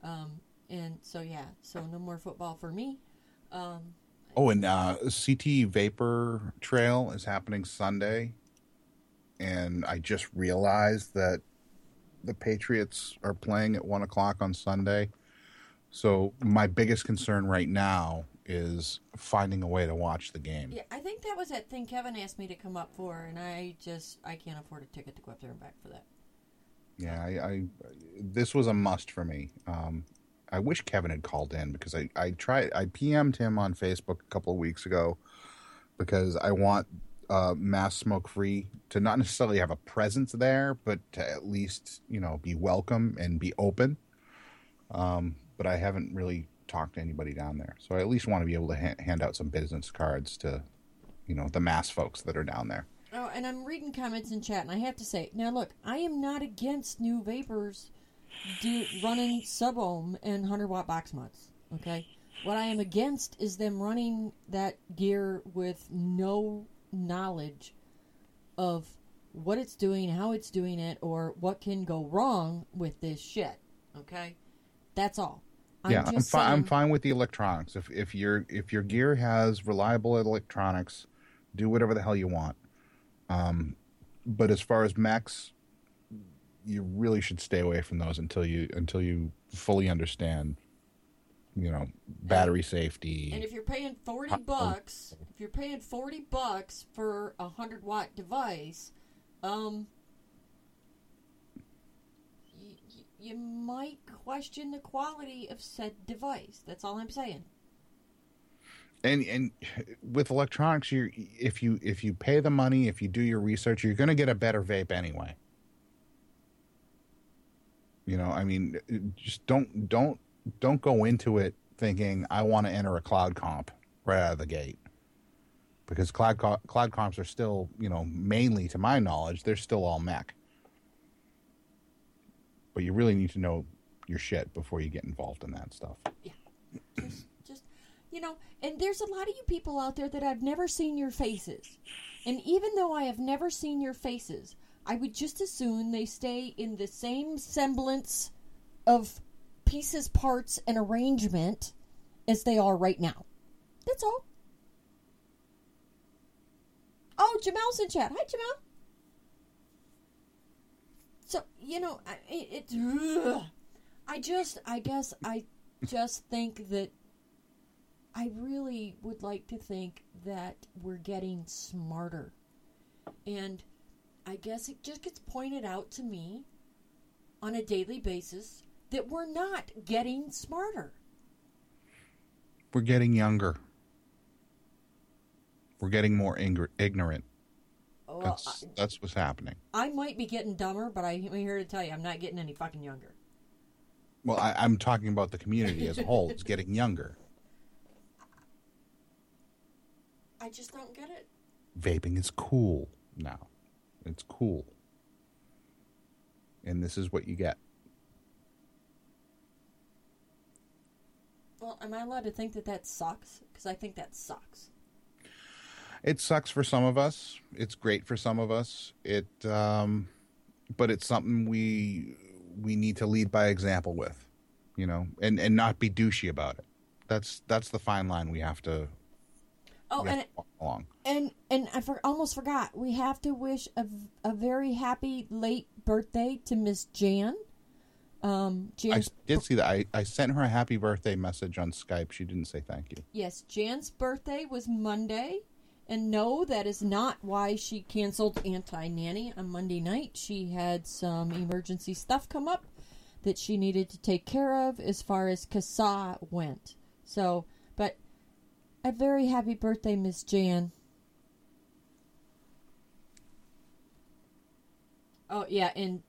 um, and so yeah, so no more football for me. Um, Oh, and uh, CT Vapor Trail is happening Sunday, and I just realized that the Patriots are playing at one o'clock on Sunday. So my biggest concern right now is finding a way to watch the game. yeah, I think that was that thing Kevin asked me to come up for, and I just I can't afford a ticket to go up there and back for that. Yeah, I, I this was a must for me. Um, I wish Kevin had called in because I I tried I PM'd him on Facebook a couple of weeks ago because I want uh, mass smoke free to not necessarily have a presence there, but to at least you know be welcome and be open. Um, but I haven't really talked to anybody down there, so I at least want to be able to ha- hand out some business cards to you know the mass folks that are down there. Oh, and I'm reading comments in chat, and I have to say, now look, I am not against new vapors do, running sub ohm and 100 watt box mods. Okay, what I am against is them running that gear with no knowledge of what it's doing, how it's doing it, or what can go wrong with this shit. Okay, that's all. yeah, I'm, just fi- I'm fine with the electronics. If if your if your gear has reliable electronics, do whatever the hell you want. Um, but as far as mechs, you really should stay away from those until you until you fully understand, you know, battery safety. And if you're paying forty bucks, if you're paying forty bucks for a hundred watt device, um, you might question the quality of said device. That's all I'm saying. and and with electronics you if you if you pay the money if you do your research you're going to get a better vape anyway you know i mean just don't don't don't go into it thinking i want to enter a cloud comp right out of the gate because cloud co- cloud comps are still you know mainly to my knowledge they're still all mech but you really need to know your shit before you get involved in that stuff Yeah. Just, just, you know, and there's a lot of you people out there that I've never seen your faces. And even though I have never seen your faces, I would just as soon they stay in the same semblance of pieces, parts, and arrangement as they are right now. That's all. Oh, Jamel's in chat. Hi, Jamel. So, you know, it, it. I just, I guess, I just think that I really would like to think that we're getting smarter. And I guess it just gets pointed out to me on a daily basis that we're not getting smarter. we're getting younger. We're getting more ingr- ignorant. Oh, well, That's that's what's happening. I, I might be getting dumber, but I'm here to tell you, I'm not getting any fucking younger. Well, I, I'm talking about the community as a whole. It's getting younger. I just don't get it. Vaping is cool now. It's cool, and this is what you get. Well, am I allowed to think that that sucks? Because I think that sucks. It sucks for some of us. It's great for some of us. It, um, but it's something we we need to lead by example with, you know, and and not be douchey about it. That's that's the fine line we have to, Oh, have and to along. And and I for, almost forgot. We have to wish a, a very happy late birthday to Miss Jan. Um, I did see that. I, I sent her a happy birthday message on Skype. She didn't say thank you. yes, Jan's birthday was Monday, and no, that is not why she canceled Anti Nanny on Monday night. She had some emergency stuff come up that she needed to take care of as far as CASAA went. So, but a very happy birthday, Miss Jan. Oh yeah, and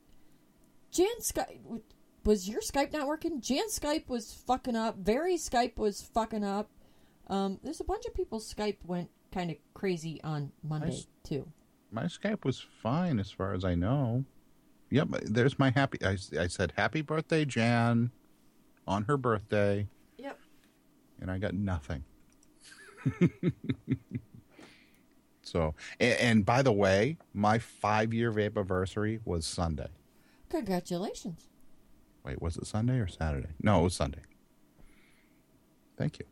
Jan Skype was your Skype not working? Jan Skype was fucking up. Very Skype was fucking up. Um, there's a bunch of people's Skype went kind of crazy on Monday Nice. too. My Skype was fine as far as I know. Yep, there's my happy. I, I said happy birthday, Jan, on her birthday, Yep. and I got nothing. so, and, and by the way, my five year vape anniversary was Sunday. Congratulations. Wait, was it Sunday or Saturday? No, it was Sunday. Thank you.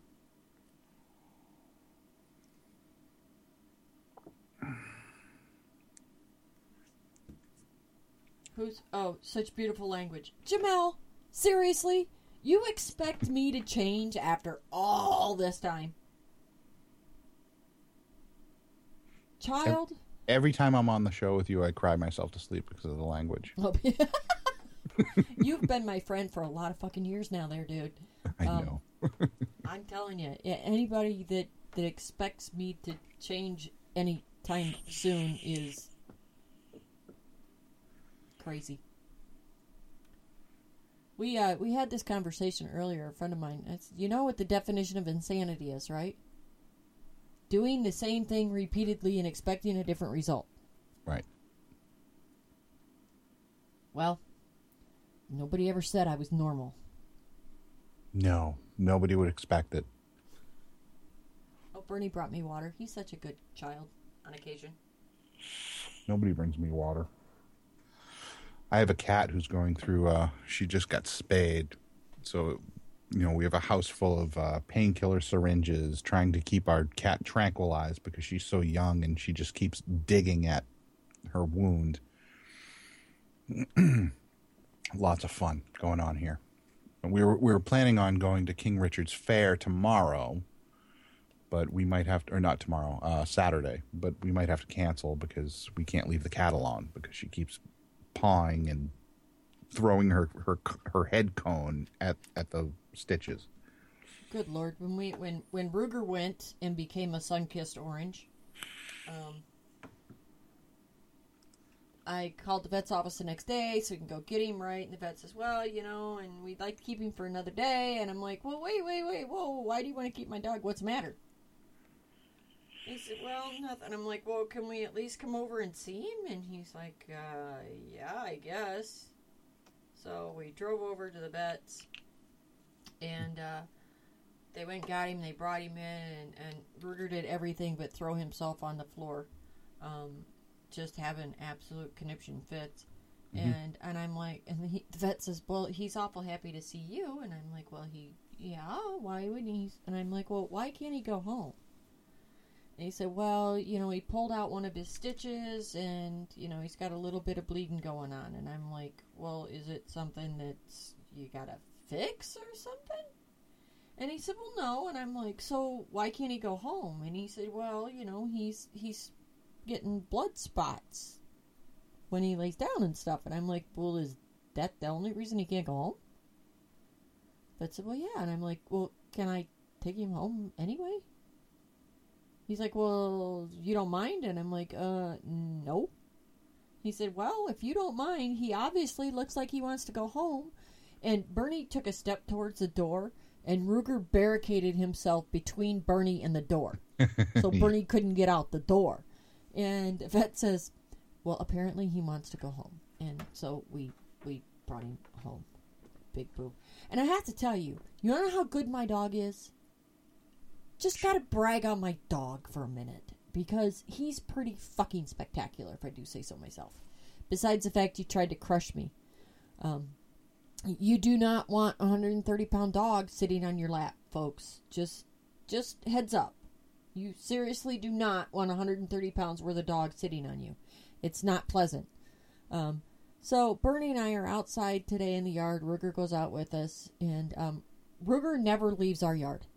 Who's oh, such beautiful language. Jamel, seriously? You expect me to change after all this time? Child? Every time I'm on the show with you, I cry myself to sleep because of the language. Oh, You've been my friend for a lot of fucking years now there, dude. I Um, know. I'm telling you, anybody that that expects me to change any time soon is crazy. We uh we had this conversation earlier. A friend of mine, it's, you know what the definition of insanity is, right? Doing the same thing repeatedly and expecting a different result. Right. Well, nobody ever said I was normal. No, nobody would expect it. Oh, Bernie brought me water. He's such a good child on occasion. Nobody brings me water. I have a cat who's going through. Uh, she just got spayed, so you know we have a house full of uh, painkiller syringes, trying to keep our cat tranquilized because she's so young and she just keeps digging at her wound. Lots of fun going on here. We were we were planning on going to King Richard's Faire tomorrow, but we might have to, or not tomorrow, uh, Saturday, but we might have to cancel because we can't leave the cat alone because she keeps pawing and throwing her her her head cone at at the stitches. Good lord, when we when when Ruger went and became a sun-kissed orange, um, I called the vet's office the next day so we can go get him right. And the vet says, "Well, you know, and we'd like to keep him for another day." And I'm like, "Well, wait, wait, wait, whoa! Why do you want to keep my dog? What's the matter?" He said, "Well, nothing." I'm like, "Well, can we at least come over and see him?" And he's like, uh, "Yeah, I guess." So we drove over to the vet's, and uh, they went got him. They brought him in, and, and Ruger did everything but throw himself on the floor, um, just having absolute conniption fits. Mm-hmm. And and I'm like, and he, the vet says, well, he's awful happy to see you, and I'm like, well, he, yeah, why wouldn't he? And I'm like, well, why can't he go home? And he said, well, you know, he pulled out one of his stitches, and you know, he's got a little bit of bleeding going on. And I'm like, well, is it something that's you gotta fix or something? And he said, "Well, no." And I'm like, "So why can't he go home?" And he said, "Well, you know, he's he's getting blood spots when he lays down and stuff." And I'm like, "Well, is that the only reason he can't go home?" But said, "Well, yeah." And I'm like, "Well, can I take him home anyway?" He's like, "Well, you don't mind?" And I'm like, "Uh, no." He said, "Well, if you don't mind, he obviously looks like he wants to go home." And Bernie took a step towards the door, and Ruger barricaded himself between Bernie and the door. so Bernie couldn't get out the door. And Vet says, Well, apparently he wants to go home. And so we we brought him home. Big boo. And I have to tell you, you know how good my dog is? Just gotta brag on my dog for a minute. Because he's pretty fucking spectacular, if I do say so myself. Besides the fact he tried to crush me. Um, you do not want a 130 pound dog sitting on your lap, folks. Just, just heads up. You seriously do not want 130 pounds worth of dog sitting on you. It's not pleasant. Um, so Bernie and I are outside today in the yard. Ruger goes out with us, and um, Ruger never leaves our yard.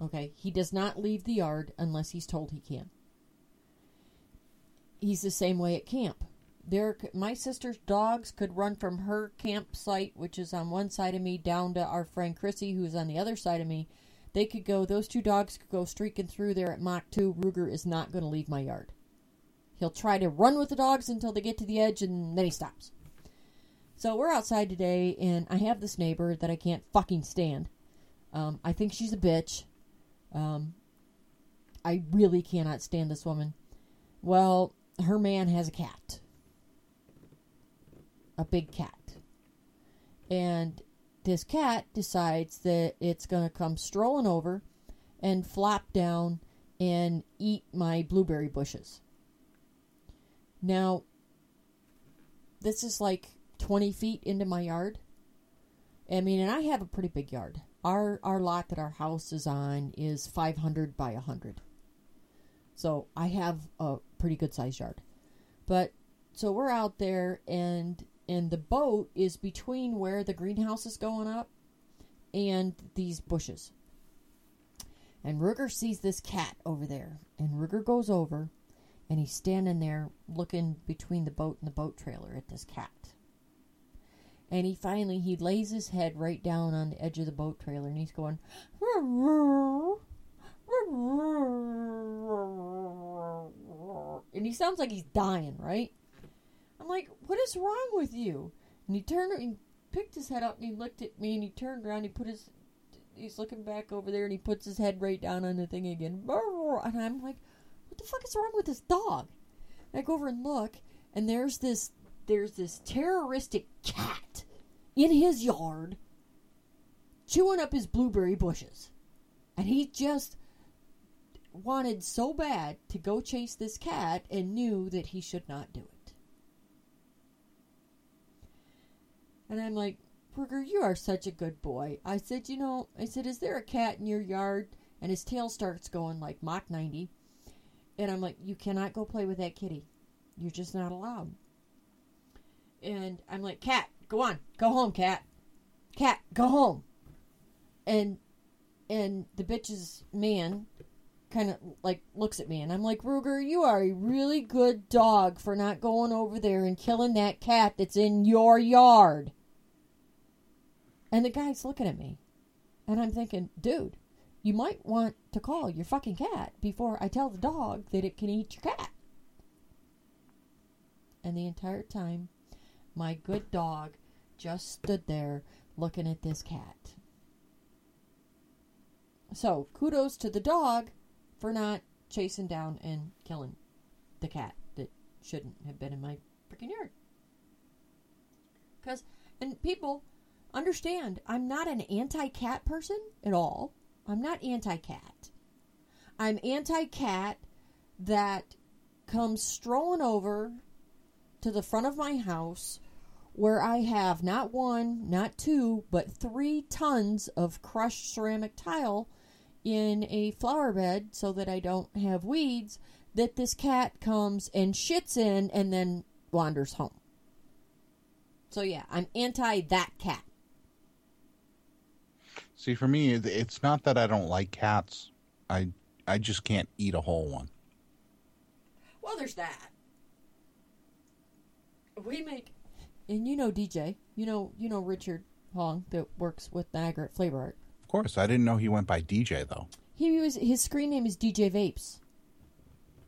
Okay, he does not leave the yard unless he's told he can. He's the same way at camp there my sister's dogs could run from her campsite which is on one side of me down to our friend chrissy who's on the other side of me they could go those two dogs could go streaking through there at mach 2 ruger is not going to leave my yard He'll try to run with the dogs until they get to the edge and then he stops. So we're outside today, and I have this neighbor that I can't fucking stand. Um, I think she's a bitch. Um, I really cannot stand this woman. Well, her man has a cat, a big cat. And this cat decides that it's going to come strolling over and flop down and eat my blueberry bushes. Now, this is like 20 feet into my yard. I mean, and I have a pretty big yard. Our our lot that our house is on is 500 by 100. So I have a pretty good sized yard. But so we're out there and and the boat is between where the greenhouse is going up and these bushes. And Ruger sees this cat over there. And Ruger goes over and he's standing there looking between the boat and the boat trailer at this cat. And he finally he lays his head right down on the edge of the boat trailer and he's going and he sounds like he's dying, right? I'm like, what is wrong with you? And he turned and he picked his head up and he looked at me and he turned around. He put his he's looking back over there and he puts his head right down on the thing again. And I'm like, what the fuck is wrong with this dog? And I go over and look, and there's this there's this terroristic cat in his yard chewing up his blueberry bushes. And he just wanted so bad to go chase this cat and knew that he should not do it. And I'm like, Ruger, you are such a good boy. I said, you know, I said, is there a cat in your yard? And his tail starts going like Mach 90. And I'm like, you cannot go play with that kitty. You're just not allowed. And I'm like, cat, go on, go home, cat. Cat, go home. And and the bitch's man kind of like looks at me and I'm like, Ruger, you are a really good dog for not going over there and killing that cat that's in your yard. And the guy's looking at me. And I'm thinking, dude, you might want to call your fucking cat before I tell the dog that it can eat your cat. And the entire time, my good dog just stood there looking at this cat. So, kudos to the dog for not chasing down and killing the cat that shouldn't have been in my freaking yard. Because, and people understand, I'm not an anti cat person at all. I'm not anti cat. I'm anti cat that comes strolling over to the front of my house where I have not one, not two, but three tons of crushed ceramic tile in a flower bed so that I don't have weeds that this cat comes and shits in and then wanders home. So yeah, I'm anti that cat. See, for me, it's not that I don't like cats. I I just can't eat a whole one. Well, there's that. We make, and you know DJ, you know you know Richard Hong that works with Niagara at Flavor Art. Of course, I didn't know he went by DJ though. He was his screen name is DJ Vapes.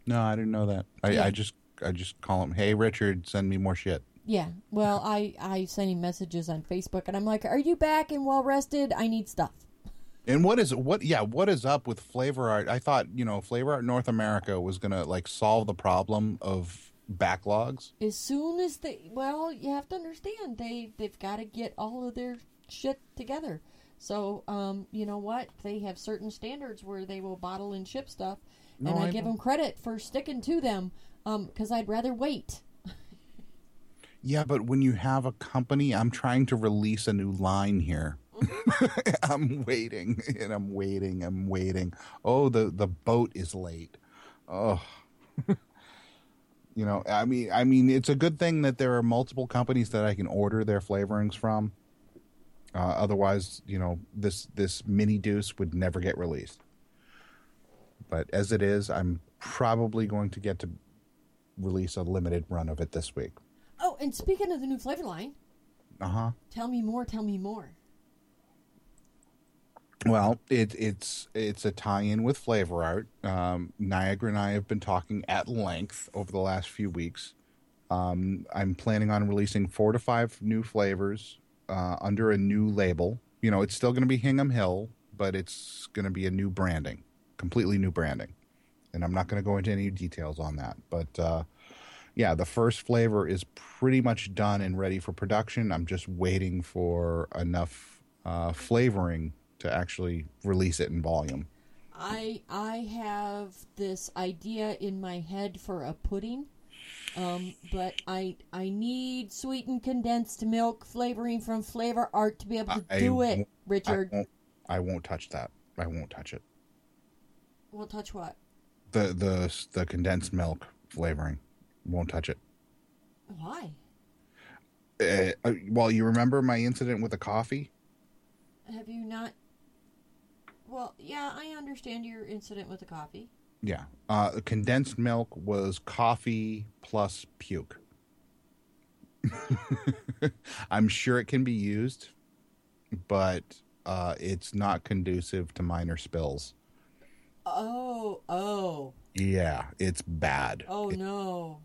No, I didn't know that. I, Yeah. I just I just call him, "Hey Richard, send me more shit." Yeah. Well, I I send him messages on Facebook, and I'm like, "Are you back and well rested? I need stuff." And what is what? Yeah, what is up with Flavor Art? I thought you know Flavor Art North America was gonna like solve the problem of backlogs. As soon as they, well, you have to understand they they've got to get all of their shit together. So, um, you know what? They have certain standards where they will bottle and ship stuff, No, and I, I give them credit for sticking to them. Um, because I'd rather wait. Yeah, but when you have a company, I'm trying to release a new line here. I'm waiting and I'm waiting. I'm waiting. Oh, the the boat is late. Oh. you know, I mean I mean it's a good thing that there are multiple companies that I can order their flavorings from. Uh, otherwise, you know, this this mini deuce would never get released. But as it is, I'm probably going to get to release a limited run of it this week. And speaking of the new flavor line, Uh huh. tell me more. Tell me more. Well, it, it's it's a tie-in with Flavor Art. Um, Niagara and I have been talking at length over the last few weeks. Um, I'm planning on releasing four to five new flavors uh, under a new label. You know, it's still going to be Hingham Hill, but it's going to be a new branding, completely new branding. And I'm not going to go into any details on that. But uh, yeah, the first flavor is pretty much done and ready for production. I'm just waiting for enough uh, flavoring to actually release it in volume. I I have this idea in my head for a pudding, um, but I I need sweetened condensed milk flavoring from Flavor Art to be able to I do it, Richard. I won't, I won't touch that. I won't touch it. Won't touch what? The the the condensed milk flavoring. Won't touch it. Why? Uh, uh, well, you remember my incident with the coffee? Have you not? Well, yeah, I understand your incident with the coffee. Yeah. Uh, condensed milk was coffee plus puke. I'm sure it can be used, but uh, it's not conducive to minor spills. Oh, oh, Yeah, it's bad. oh no.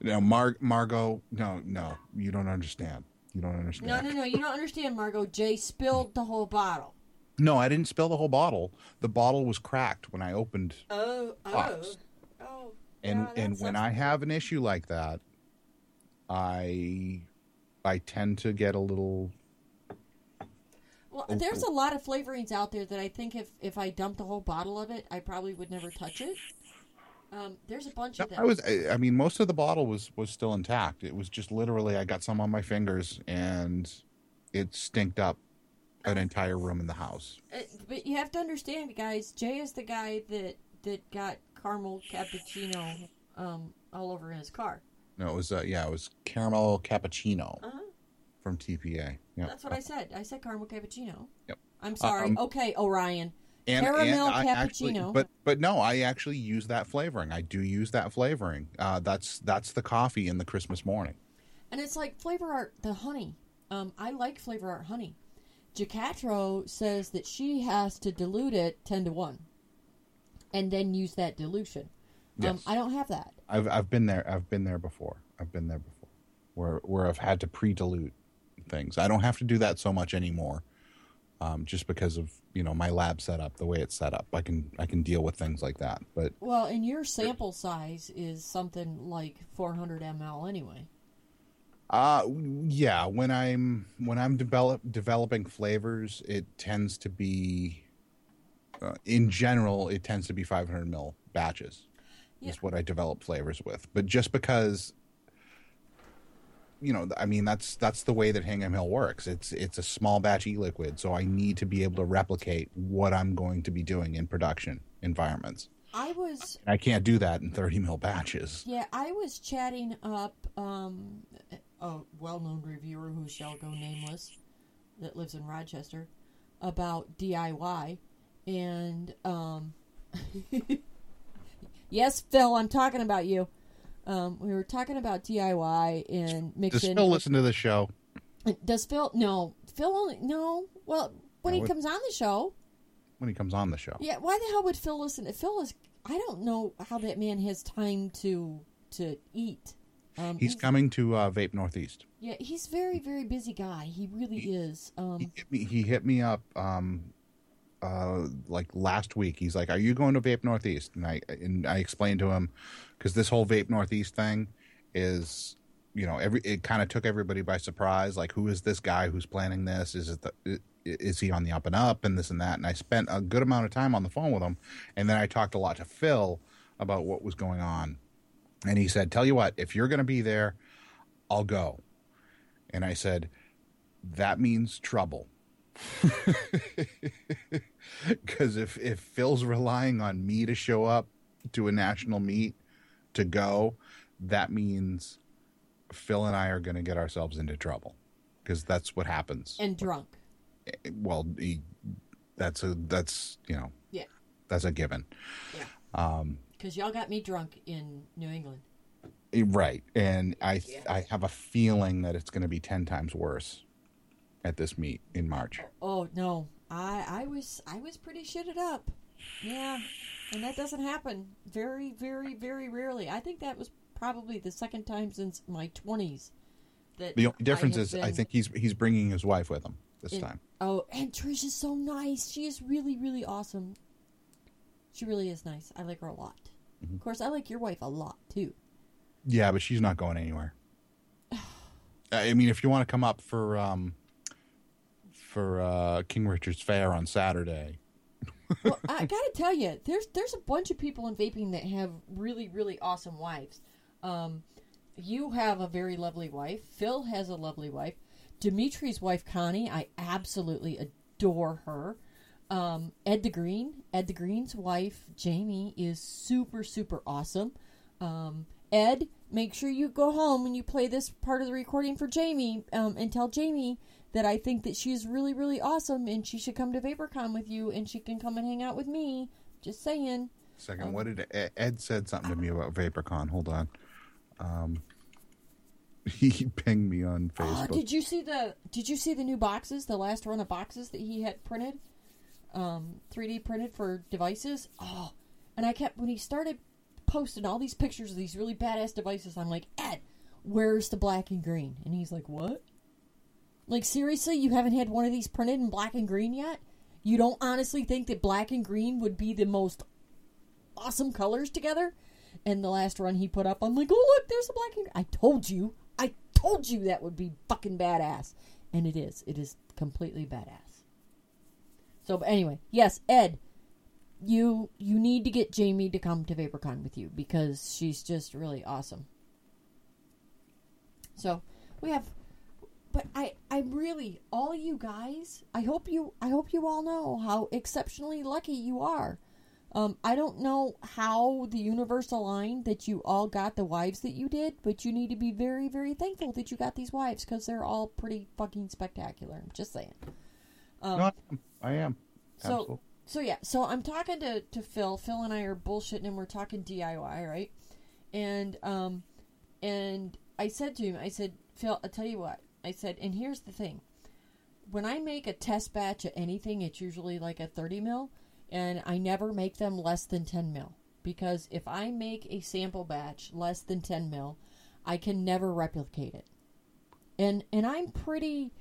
No, Mar- Margot, no, no, you don't understand. You don't understand. No, no, no, you don't understand, Margot. Jay spilled the whole bottle. No, I didn't spill the whole bottle. The bottle was cracked when I opened, Oh, oh, Box. oh. and Yeah, and when. I have an issue like that, I I tend to get a little. Well, there's a lot of flavorings out there that I think if if I dumped a whole bottle of it, I probably would never touch it. Um, there's a bunch No, of them. I was. I, I mean, most of the bottle was was still intact. It was just literally I got some on my fingers and it stinked up an entire room in the house. Uh, but you have to understand, guys. Jay is the guy that that got caramel cappuccino um, all over his car. No, it was uh, yeah, it was caramel cappuccino Uh huh. from TPA. Yeah, That's what I said. I said caramel cappuccino. Yep. I'm sorry. um, okay, Orion. And, Caramel and I actually- cappuccino. but but no, I actually use that flavoring. I do use that flavoring. Uh, that's that's the coffee in the Christmas morning. And it's like flavor art, the honey. Um, I like flavor art honey. Jacatro says that she has to dilute it ten to one, and then use that dilution. Um, Yes. I don't have that. I've I've been there. I've been there before. I've been there before, where where I've had to pre-dilute things. I don't have to do that so much anymore, um, just because of you know my lab setup, the way it's set up. I can I can deal with things like that. But Well, and your sample size is something like 400 ml anyway. uh, yeah, when I'm when I'm develop developing flavors, it tends to be, uh, in general, it tends to be 500 ml batches. Yeah. Is what I develop flavors with. But just because you know, I mean, that's that's the way that Hingham Hill works. It's it's a small batch e-liquid, so I need to be able to replicate what I'm going to be doing in production environments. I was I can't do that in 30 mil batches. yeah, I was chatting up um, a well-known reviewer who shall go nameless that lives in Rochester about DIY and um, yes, Phil, I'm talking about you. Um, we were talking about DIY and Does mixing. Phil listen to the show? Does Phil? No, Phil only no. Well, when he comes on the show, When he comes on the show. yeah. Why the hell would Phil listen? Phil is. I don't know how that man has time to to eat. Um, He's coming to uh, Vape Northeast. Yeah, he's very very busy guy. He really is. He Um, hit me, he hit me up um, uh, like last week. He's like, "Are you going to Vape Northeast?" And I and I explained to him because this whole Vape Northeast thing is, you know, every it kind of took everybody by surprise. Like, who is this guy who's planning this? Is it the is he on the up and up and this and that? And I spent a good amount of time on the phone with him, and then I talked a lot to Phil about what was going on, and he said, "Tell you what, if you're going to be there, I'll go." And I said, "That means trouble." Because if if Phil's relying on me to show up to a national meet to go, that means Phil and I are going to get ourselves into trouble. Because that's what happens. and drunk. Eh, eh, well, he, that's a that's you know Yeah, that's a given, Yeah. Um. because y'all got me drunk in New England. Eh, right? And I Yeah. I have a feeling that it's going to be ten times worse. at this meet in March. Oh no, I I was I was pretty shitted up. Yeah, and that doesn't happen very very very rarely. I think that was probably the second time since my twenties. That The only difference have is I think he's he's bringing his wife with him this in- time. Oh, and Trish is so nice. She is really really awesome. She really is nice. I like her a lot. Mm-hmm. Of course, I like your wife a lot too. Yeah, but she's not going anywhere. I mean, if you want to come up for um for uh King Richard's Faire on Saturday, well, I gotta tell you, there's there's a bunch of people in vaping that have really really awesome wives. Um, you have a very lovely wife. Phil has a lovely wife. Dimitri's wife Connie, I absolutely adore her. Um, Ed the Green, Ed the Green's wife Jamie is super super awesome. Um, Ed, make sure you go home and you play this part of the recording for Jamie um, and tell Jamie that I think that she's really, really awesome and she should come to VaporCon with you and she can come and hang out with me. Just saying. second, what did Ed, Ed said something to me about VaporCon? Hold on. Um, he pinged me on Oh, Facebook. did you see the Did you see the new boxes? The last run of boxes that he had printed, um, 3D printed for devices. Oh, and I kept when he started posting all these pictures of these really badass devices. I'm like, Ed, where's the black and green? And he's like, What? Like seriously, you haven't had one of these printed in black and green yet? You don't honestly think that black and green would be the most awesome colors together? And the last run he put up, I'm like, oh look, there's a black and green. I told you, I told you that would be fucking badass, and it is. It is completely badass. So, but anyway, yes, Ed, you you need to get Jamie to come to VaporCon with you because she's just really awesome. So we have, but I I really all you guys. I hope you I hope you all know how exceptionally lucky you are. Um, I don't know how the universe aligned that you all got the wives that you did, but you need to be very, very thankful that you got these wives because they're all pretty fucking spectacular. I'm just saying. no, I am. So, Absolutely. so yeah. So I'm talking to, to Phil. Phil and I are bullshitting, and we're talking DIY, right? And um, and I said to him, I said, Phil, I'll tell you what. I said, and here's the thing. When I make a test batch of anything, it's usually like a 30 mil, and I never make them less than 10 mil because if I make a sample batch less than 10 mil, I can never replicate it. And and I'm pretty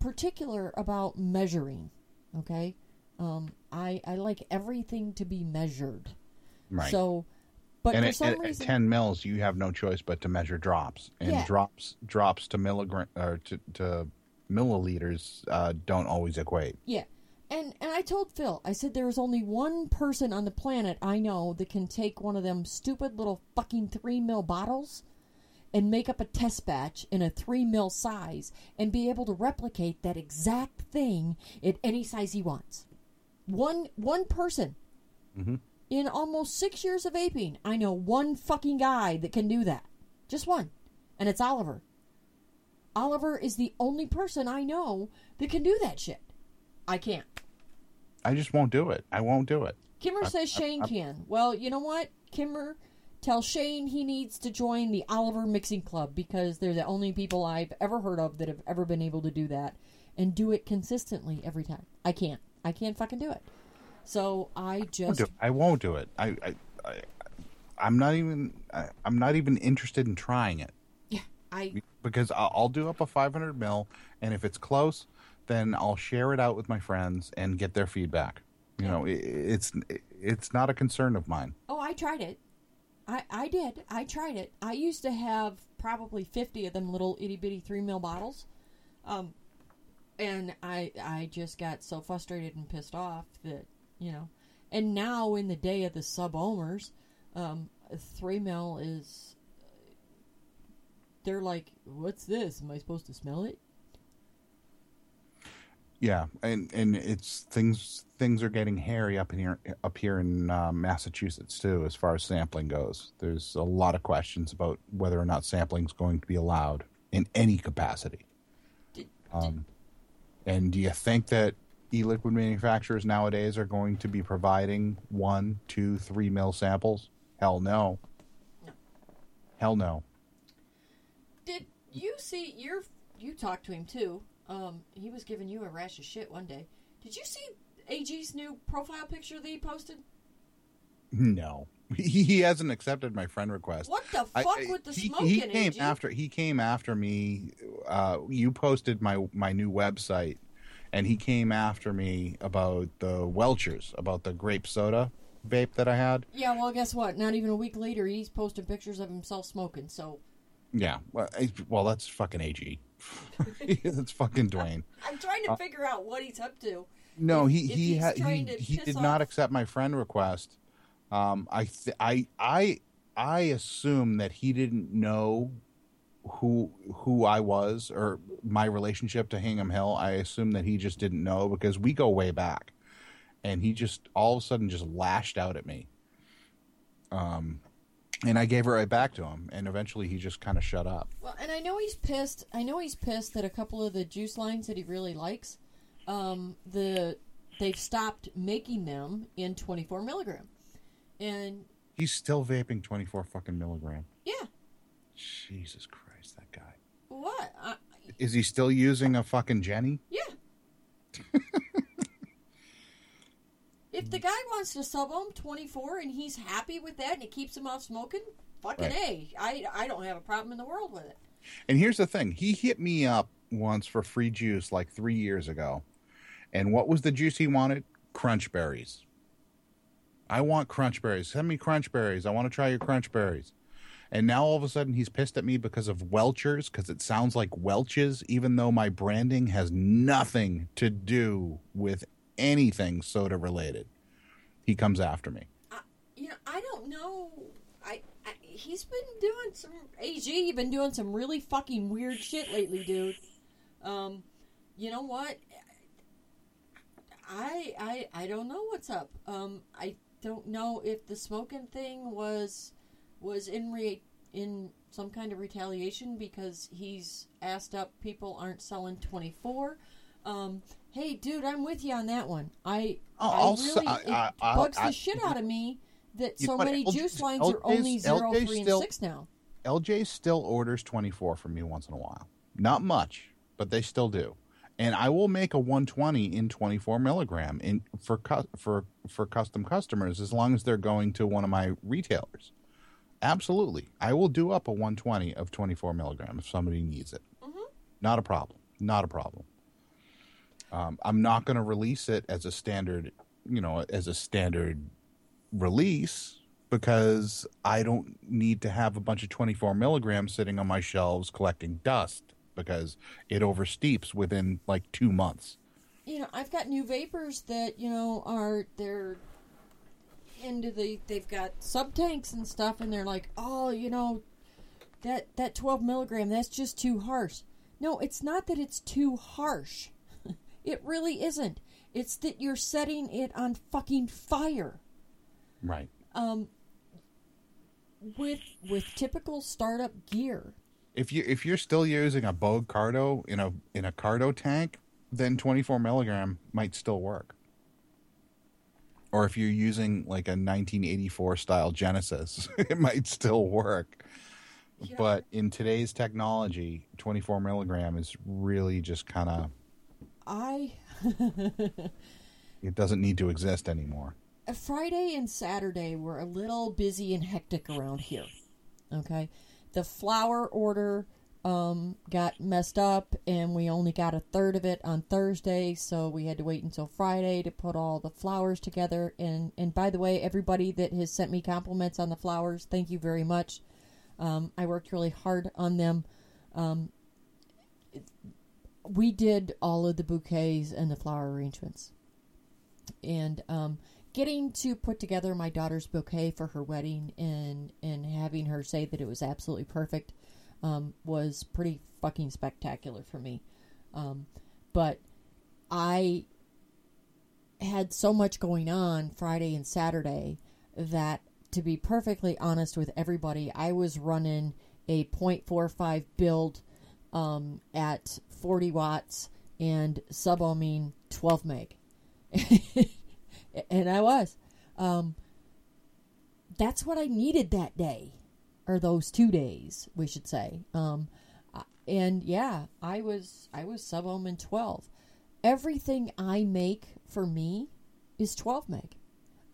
particular about measuring. Okay, um, I I like everything to be measured. Right. So, but and for at, some at- at 10 mils, you have no choice but to measure drops. And Yeah. drops drops to milligram or to, to milliliters uh, don't always equate. yeah. And and I told Phil, I said there is only one person on the planet I know that can take one of them stupid little fucking three mil bottles and make up a test batch in a three mil size and be able to replicate that exact thing at any size he wants. One one person. In almost six years of vaping, I know one fucking guy that can do that. Just one. And it's Oliver. Oliver is the only person I know that can do that shit. I can't. I just won't do it. I won't do it. Kimmer says Shane can. Well, you know what? Kimmer, tell Shane he needs to join the Oliver Mixing Club because they're the only people I've ever heard of that have ever been able to do that and do it consistently every time. I can't. I can't fucking do it. So I just. I won't do it. I, I, I I'm not even. I, I'm not even interested in trying it yeah, I because I'll, I'll do up a 500 mil, and if it's close, then I'll share it out with my friends and get their feedback. You know, it, it's it's not a concern of mine. Oh, I tried it. I I did. I tried it. I used to have probably fifty of them little itty bitty three mil bottles, um, and I I just got so frustrated and pissed off that you know, and now in the day of the sub ohmers, um, three mil is. They're like, "What's this? Am I supposed to smell it?" Yeah, and and it's things things are getting hairy up in here up here in uh, Massachusetts too, as far as sampling goes. There's a lot of questions about whether or not sampling is going to be allowed in any capacity. Did, Um, and do you think that e-liquid manufacturers nowadays are going to be providing one, two, three mil samples? Hell no. No. Hell no. Did you see your? You talked to him too. Um, he was giving you a rash of shit one day. Did you see AG's new profile picture that he posted? No, he, hasn't accepted my friend request. What the fuck I- with the he, smoking, he came AG? after he came after me. Uh, you posted my my new website, and he came after me about the Welchers, about the grape soda vape that I had. Yeah, well, guess what? Not even a week later, he's posting pictures of himself smoking. So Yeah, well, I, well that's fucking Ag. that's fucking Dwayne. I'm trying to figure out what he's up to. No, If- he if he ha- he, he did not accept my friend request. Um, I th- I I I assume that he didn't know who who I was or my relationship to Hingham Hill. I assume that he just didn't know because we go way back, and he just all of a sudden just lashed out at me. Um, and I gave it right back to him, and eventually he just kind of shut up. Well, and I know he's pissed. I know he's pissed that a couple of the juice lines that he really likes, um, the they've stopped making them in 24 milligram, and He's still vaping twenty four fucking milligram. yeah, Jesus Christ. What? I, Is he still using a fucking Jenny? yeah. if the guy wants to sub ohm 24 and he's happy with that and it keeps him off smoking, fucking Right. a. I I don't have a problem in the world with it. And here's the thing: he hit me up once for free juice like three years ago. And what was the juice he wanted? Crunch berries. I want crunch berries. Send me crunch berries. I want to try your crunch berries. And now all of a sudden he's pissed at me because of Welchers because it sounds like Welch's, even though my branding has nothing to do with anything soda related. He comes after me. you know, I don't know. I, I he's been doing some AG You've been doing some really fucking weird shit lately, dude. Um, you know what? I I I don't know what's up. Um, I don't know if the smoking thing was was in re in some kind of retaliation because he's asked up people aren't selling 24 um hey dude i'm with you on that one i I'll- i really I- it I- I'll- bugs I- the shit out of me that so many LJ juice lines are only 0 LJ 3 and 6 now LJ still orders 24 from me once in a while. Not much, but they still do. And I will make a 120 in 24 milligram in for for for custom customers as long as they're going to one of my retailers. Absolutely, I will do up a 120 of 24 milligram if somebody needs it. Not a problem. Not a problem. Um, I'm not going to release it as a standard, you know, as a standard release because I don't need to have a bunch of 24 milligrams sitting on my shelves collecting dust because it oversteeps within like two months. you know i've got new vapors that you know are they're into the they've got sub tanks and stuff and they're like oh you know that that 12 milligram that's just too harsh. No it's not that it's too harsh. It really isn't. It's that you're setting it on fucking fire. Right. um with with typical startup gear. If you if you're still using a Bogue Cardo in a in a carto tank, then 24 milligram might still work. Or if you're using like a 1984 style Genesis, it might still work. Yeah. But in today's technology, 24 milligram is really just kind of i it doesn't need to exist anymore. Uh, Friday and Saturday were a little busy and hectic around here. Okay, the flower order um, got messed up, and we only got a third of it on Thursday, so we had to wait until Friday to put all the flowers together. And and by the way, everybody that has sent me compliments on the flowers, thank you very much. Um, I worked really hard on them. Um, it- we did all of the bouquets and the flower arrangements and um, getting to put together my daughter's bouquet for her wedding and and having her say that it was absolutely perfect um, was pretty fucking spectacular for me. Um, but I had so much going on Friday and Saturday that, to be perfectly honest with everybody, I was running a 0.45 build um, at 40 watts and sub-ohming 12 meg. and I was. Um, that's what I needed that day, or those two days, we should say. Um, and yeah, I was I was sub in 12. Everything I make for me is 12 meg.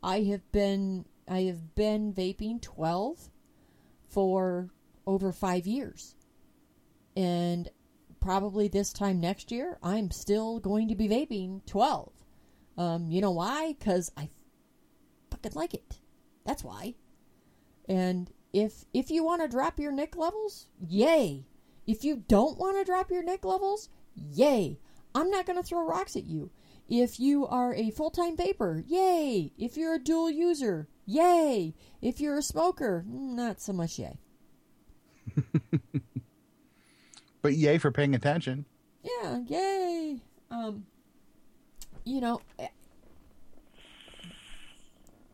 I have been I have been vaping 12 for over 5 years. And probably this time next year, I'm still going to be vaping 12. Um, you know why? Cuz I fucking like it. That's why. And if if you want to drop your nic levels, yay. If you don't want to drop your nic levels, yay. I'm not going to throw rocks at you. If you are a full time vapor, yay. If you're a dual user, yay. If you're a smoker, not so much yay. but yay for paying attention. Yeah, yay. Um, you know, eh,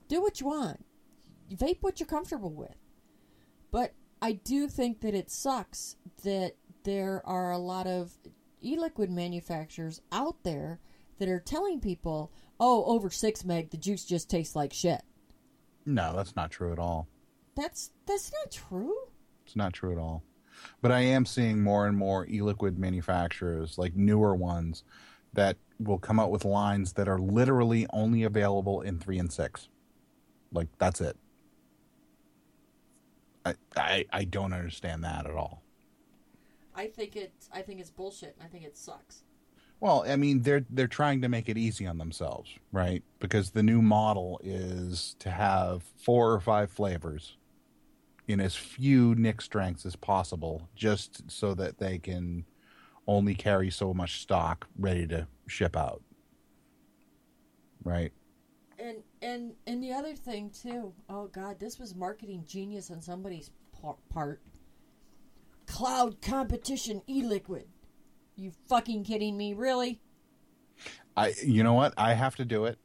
do what you want. Vape what you're comfortable with. But I do think that it sucks that there are a lot of e-liquid manufacturers out there that are telling people, "Oh, over 6 meg the juice just tastes like shit." No, that's not true at all. That's that's not true. It's not true at all. But I am seeing more and more e-liquid manufacturers, like newer ones, that will come out with lines that are literally only available in three and six. Like that's it. I I, I don't understand that at all. I think it's I think it's bullshit. I think it sucks. Well, I mean, they're they're trying to make it easy on themselves, right? Because the new model is to have four or five flavors in as few nic strengths as possible, just so that they can only carry so much stock ready to ship out. Right? And and and the other thing too. Oh god, this was marketing genius on somebody's part. Cloud competition e-liquid. You fucking kidding me? Really? I you know what? I have to do it.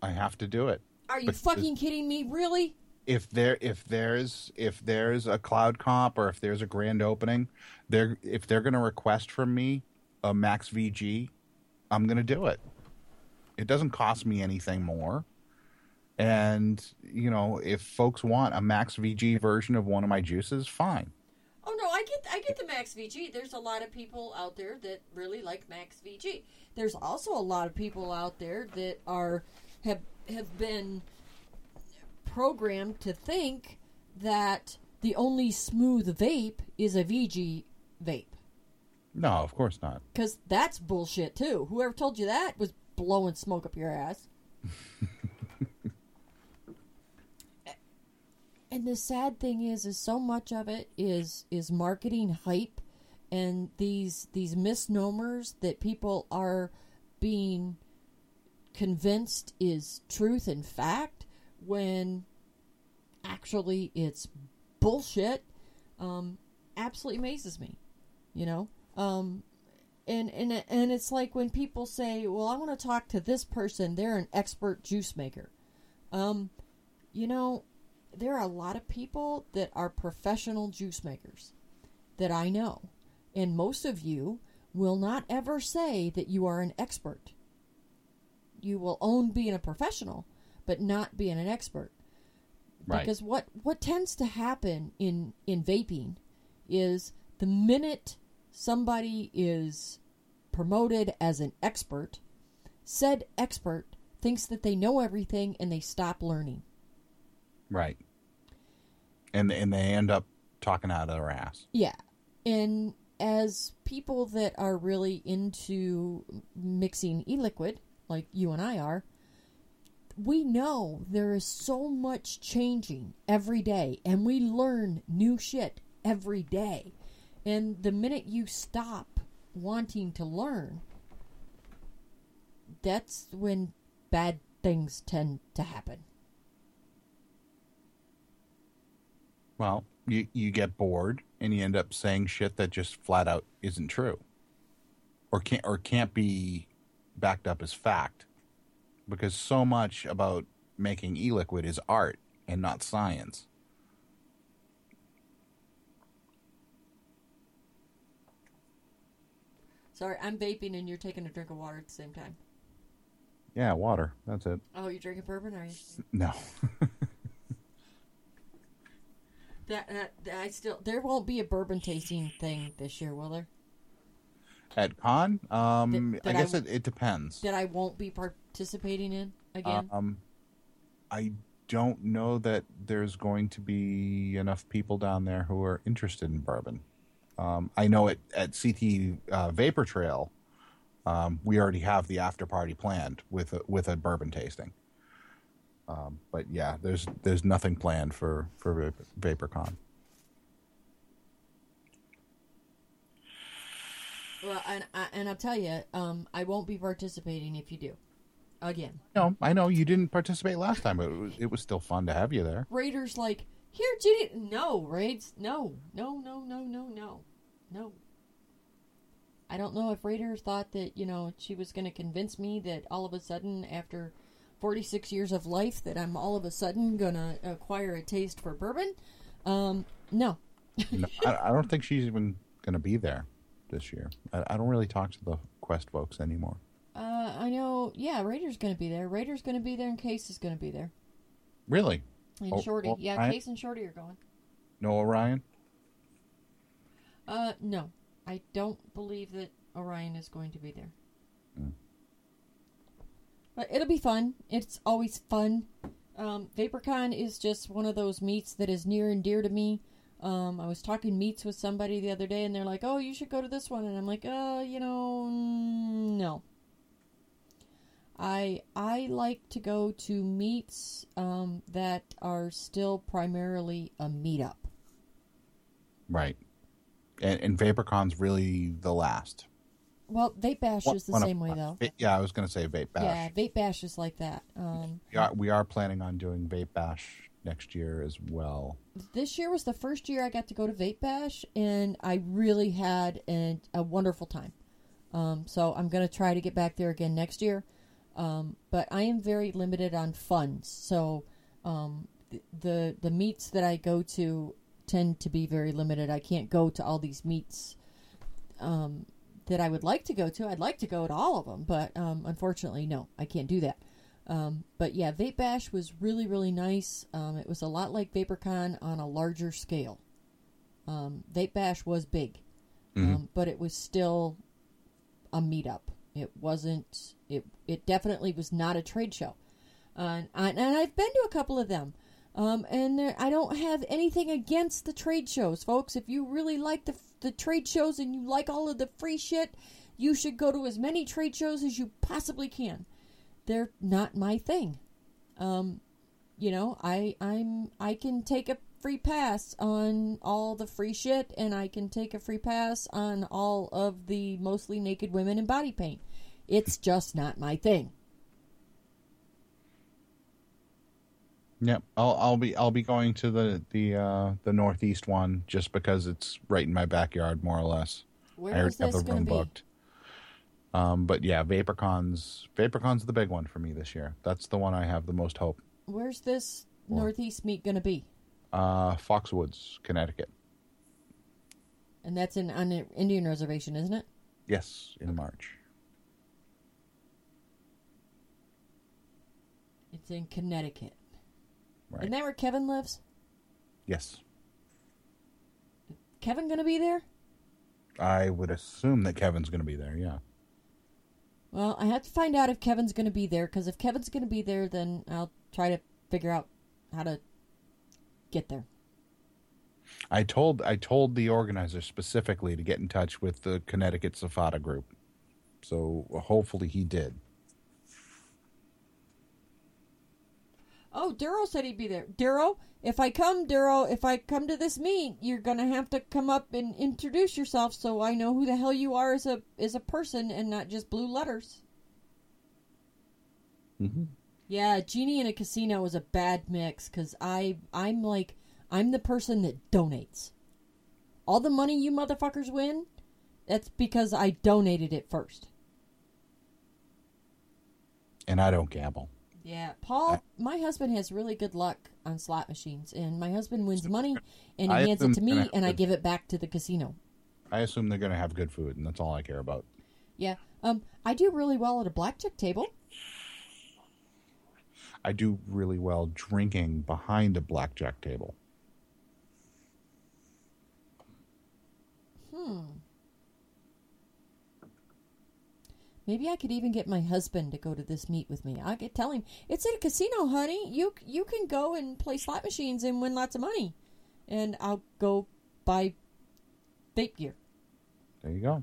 I have to do it. Are you but fucking kidding me? Really? If there if there's if there's a cloud comp or if there's a grand opening, they're if they're going to request from me a max VG, I'm going to do it. It doesn't cost me anything more. And you know, if folks want a max VG version of one of my juices, fine. Oh no, I get I get the Max VG. There's a lot of people out there that really like Max VG. There's also a lot of people out there that are have have been programmed to think that the only smooth vape is a VG vape. No, of course not. Because that's bullshit too. Whoever told you that was blowing smoke up your ass. and the sad thing is is so much of it is is marketing hype and these these misnomers that people are being convinced is truth and fact when actually it's bullshit um, absolutely amazes me you know? Um, and and and it's like when people say well i want to talk to this person. They're an expert juice maker. Um, you know there are a lot of people that are professional juice makers that I know. And most of you will not ever say that you are an expert. You will own being a professional, but not being an expert. Right. Because what, what tends to happen in, in vaping is the minute somebody is promoted as an expert, said expert thinks that they know everything and they stop learning. Right. And and they end up talking out of their ass. Yeah. And as people that are really into mixing e-liquid, like you and I are, we know there is so much changing every day and we learn new shit every day. And the minute you stop wanting to learn, that's when bad things tend to happen. Well, you you get bored and you end up saying shit that just flat out isn't true, or can't or can't be backed up as fact, because so much about making e-liquid is art and not science. Sorry, I'm vaping and you're taking a drink of water at the same time. Yeah, water. That's it. Oh, you're drinking bourbon, are you? No. That, that, that I still there won't be a bourbon tasting thing this year, will there? At con, um, That- I guess I- it, it depends. That I won't be participating in again. Um, I don't know that there's going to be enough people down there who are interested in bourbon. Um, I know at at CT uh, Vapor Trail, um, we already have the after party planned with a, with a bourbon tasting. Um, but yeah, there's there's nothing planned for for VaporCon. well, and and I'll tell you, um, I won't be participating if you do. Again, No, I know you didn't participate last time, but it was, it was still fun to have you there. Raiders like here, Judy. No, Raids. No, no, no, no, no, no, no. I don't know if Raiders thought that you know she was going to convince me that all of a sudden after 46 years of life that I'm all of a sudden going to acquire a taste for bourbon. Um, no, No, I, I don't think she's even going to be there this year. I, I don't really talk to the Quest folks anymore. uh, I know. Yeah, Raiders going to be there. Raiders going to be there, and Case is going to be there. Really? And Oh, Shorty, oh, yeah, I- Case and Shorty are going. No Orion? Uh, no, I don't believe that Orion is going to be there. Mm. It'll be fun. It's always fun. Um, VaporCon is just one of those meets that is near and dear to me. Um, I was talking meets with somebody the other day, and they're like, "Oh, you should go to this one," and I'm like, "Uh, you know, no." I I like to go to meets um, that are still primarily a meetup. Right. And, and VaporCon's really the last. Well, Vape Bash One- is the one of- same way though. Yeah, I was going to say Vape Bash. Yeah, Vape Bash is like that. Um, We, are, we are planning on doing Vape Bash next year as well. this year was the first year I got to go to Vape Bash, and I really had an, a wonderful time. Um, so I'm going to try to get back there again next year. Um, but I am very limited on funds, so um, th- the the meets that I go to tend to be very limited. I can't go to all these meets um, that I would like to go to. I'd like to go to all of them, but um, unfortunately, no, I can't do that. Um, but yeah, Vape Bash was really, really nice. Um, it was a lot like VaporCon on a larger scale. Um, Vape Bash was big, um, but it was still a meetup. It wasn't. It it definitely was not a trade show. Uh, and, and I've been to a couple of them. Um, and there, I don't have anything against the trade shows, folks. If you really like the the trade shows and you like all of the free shit, you should go to as many trade shows as you possibly can. They're not my thing. Um, you know, I I'm I can take a free pass on all the free shit, and I can take a free pass on all of the mostly naked women in body paint. It's just not my thing. Yep, I'll I'll be I'll be going to the the uh, the northeast one just because it's right in my backyard, more or less. Where I already is have the going room be? booked. Um, but yeah, VaporCon's VaporCon's the big one for me this year. That's the one I have the most hope. Where's this Or- Northeast meet going to be? Uh, Foxwoods, Connecticut. And that's in on an Indian reservation, isn't it? Yes, in March. It's in Connecticut. Right. Isn't that where Kevin lives? Yes, Kevin going to be there? I would assume that Kevin's going to be there. Yeah. Well, I have to find out if Kevin's going to be there because if Kevin's going to be there, then I'll try to figure out how to get there. I told I told the organizer specifically to get in touch with the Connecticut CASAA group. So hopefully he did. Oh, Duro said he'd be there. Duro, if I come, Duro, if I come to this meet, you're gonna have to come up and introduce yourself so I know who the hell you are as a as a person and not just blue letters. Mm-hmm. Yeah, Jeannie in a casino is a bad mix because I I'm like I'm the person that donates. All the money you motherfuckers win, that's because I donated it first. And I don't gamble. Yeah, Paul, my husband has really good luck on slot machines, and my husband wins money and he I hands it to me, and I give it back to the casino. I assume they're going to have good food, and that's all I care about. Yeah, um, I do really well at a blackjack table. I do really well drinking behind a blackjack table. Hmm. Maybe I could even get my husband to go to this meet with me. I could tell him it's at a casino, honey. You you can go and play slot machines and win lots of money, and I'll go buy vape gear. There you go.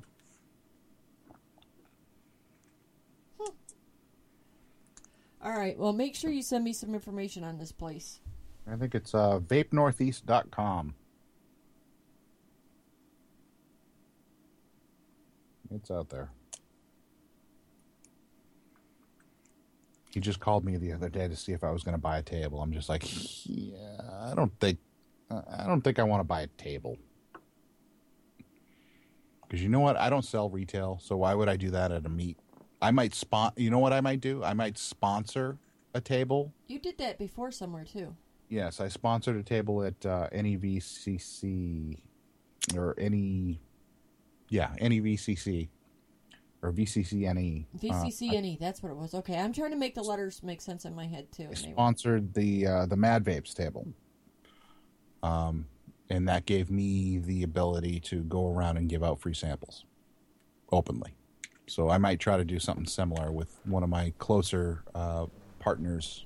All right. Well, make sure you send me some information on this place. I think it's uh, vapenortheast.com. It's out there. He just called me the other day to see if I was going to buy a table. I'm just like, yeah, I don't think, I don't think I want to buy a table. Because you know what? I don't sell retail, so why would I do that at a meet? I might spon. You know what I might do? I might sponsor a table You did that before somewhere too. Yes, I sponsored a table at uh, NEVCC or any, yeah, NEVCC or VCCNE. Uh, VCCNE, that's what it was. Okay, I'm trying to make the letters make sense in my head too. Sponsored the uh, the Mad Vapes table, um, and that gave me the ability to go around and give out free samples openly. So I might try to do something similar with one of my closer uh, partners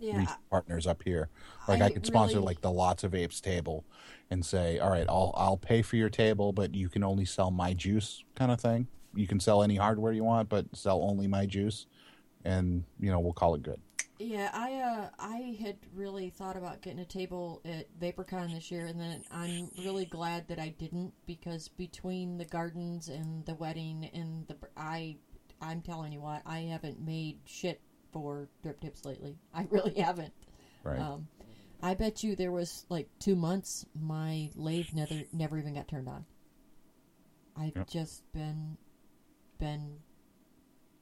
Yeah, partners up here. Like I, I could sponsor really- like the Lots of Apes table and say, "All right, I'll I'll pay for your table, but you can only sell my juice," kind of thing. You can sell any hardware you want, but sell only my juice, and you know we'll call it good. Yeah, I uh I had really thought about getting a table at VaporCon this year, and then I'm really glad that I didn't because between the gardens and the wedding and the I I'm telling you what I haven't made shit for drip tips lately. I really haven't. Right? Um, I bet you there was like two months my lathe never never even got turned on. I've Yep. just been been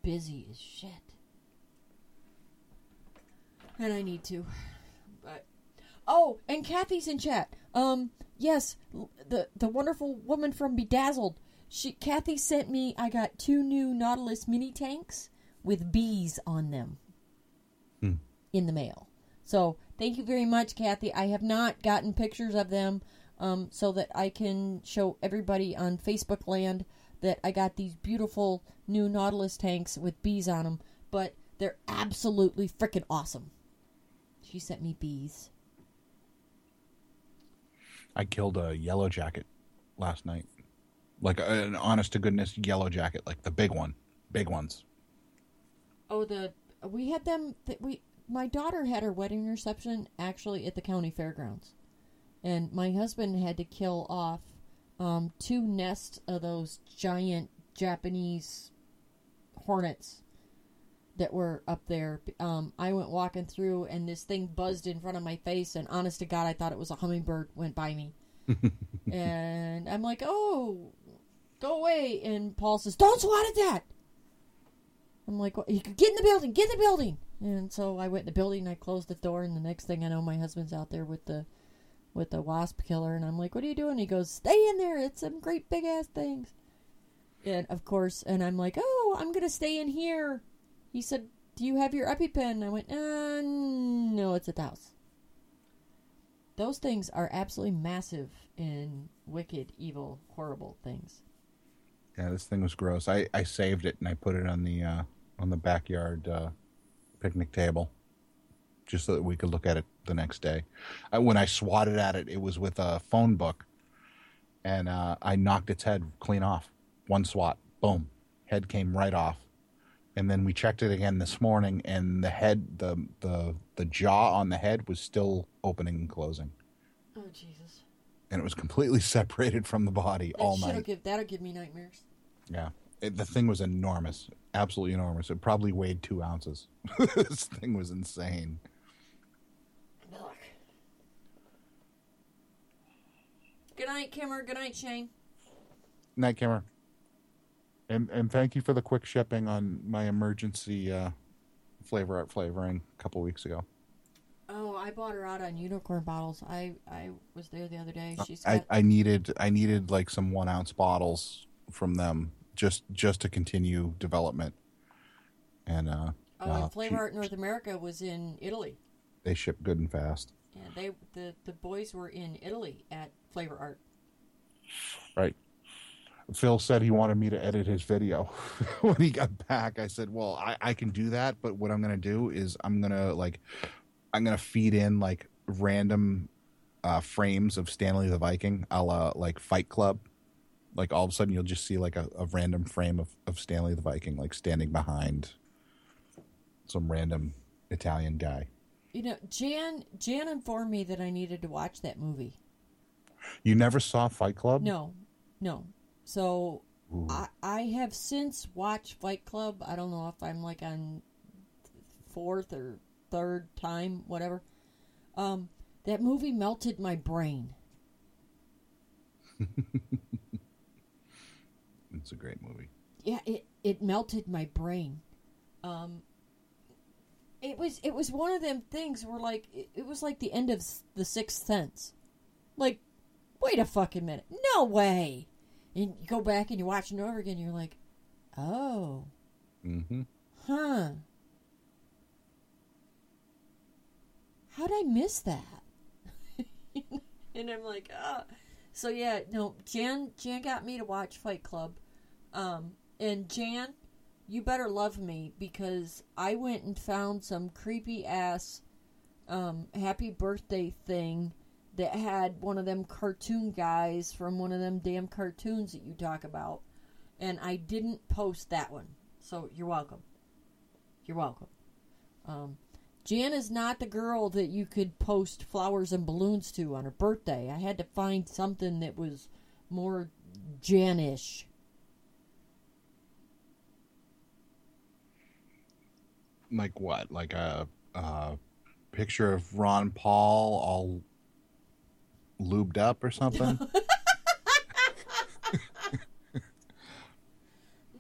busy as shit, and I need to. But oh, and Kathy's in chat. Um, yes, the the wonderful woman from Bedazzled. She Kathy sent me. I got two new Nautilus mini tanks with bees on them in the mail. So thank you very much, Kathy. I have not gotten pictures of them um, so that I can show everybody on Facebook land that I got these beautiful new Nautilus tanks with bees on them. But they're absolutely freaking awesome. She sent me bees. I killed a yellow jacket last night, like uh, an honest to goodness yellow jacket, like the big one, big ones. Oh, the we had them. That we my daughter had her wedding reception actually at the county fairgrounds, and my husband had to kill off um, two nests of those giant Japanese hornets that were up there. Um, I went walking through, and this thing buzzed in front of my face, and honest to God, I thought it was a hummingbird went by me, and I'm like, "Oh, go away!" And Paul says, "Don't swat at that." I'm like, well, you could get in the building, get in the building. And so I went in the building, I closed the door, and the next thing I know, my husband's out there with the with the wasp killer, and I'm like, what are you doing? He goes, stay in there. It's some great big ass things. And of course, and I'm like, oh, I'm gonna stay in here. He said, do you have your EpiPen? I went, uh, no, it's at the house. Those things are absolutely massive and wicked, evil, horrible things. Yeah, this thing was gross. I, I saved it and I put it on the uh, on the backyard uh, picnic table, just so that we could look at it the next day. I, when I swatted at it, it was with a phone book, and uh, I knocked its head clean off. One swat, boom, head came right off. And then we checked it again this morning, and the head, the the the jaw on the head was still opening and closing, Oh Jesus! and it was completely separated from the body That all night. Give, that'll give me nightmares. Yeah, it, the thing was enormous, absolutely enormous. It probably weighed two ounces. this thing was insane. Look. Good night, Kimmer. Good night, Shane. Night, camera. And and thank you for the quick shipping on my emergency uh, flavor art flavoring a couple weeks ago. Oh, I bought her out on unicorn bottles. I I was there the other day. She's I, got I needed I needed like some one ounce bottles from them just just to continue development. And uh, oh, uh, and Flavor she- Art North America was in Italy. they ship good and fast. Yeah, they the the boys were in Italy at Flavor Art. Right. Phil said he wanted me to edit his video when he got back. I said, "Well, I, I can do that, but what I'm going to do is I'm going to like I'm going to feed in like random uh, frames of Stanley the Viking, a la like Fight Club. Like all of a sudden, you'll just see like a, a random frame of, of Stanley the Viking, like standing behind some random Italian guy. You know, Jan Jan informed me that I needed to watch that movie. You never saw Fight Club? No, no. So I I have since watched Fight Club. I don't know if I'm like on fourth or third time, whatever. Um, that movie melted my brain. It's a great movie. Yeah, it it melted my brain. Um, it was it was one of them things where like it, it was like the end of the Sixth Sense. Like, wait a fucking minute, no way. And you go back and you watch it over again. You're like, oh, Mm-hmm. huh. How'd I miss that? and I'm like, ah. So yeah, no, Jan Jan got me to watch Fight Club. Um, and Jan, you better love me because I went and found some creepy ass um, happy birthday thing that had one of them cartoon guys from one of them damn cartoons that you talk about. And I didn't post that one. So you're welcome. You're welcome. Um, Jan is not the girl that you could post flowers and balloons to on her birthday. I had to find something that was more Janish. Like what? Like a, a picture of Ron Paul all lubed up or something?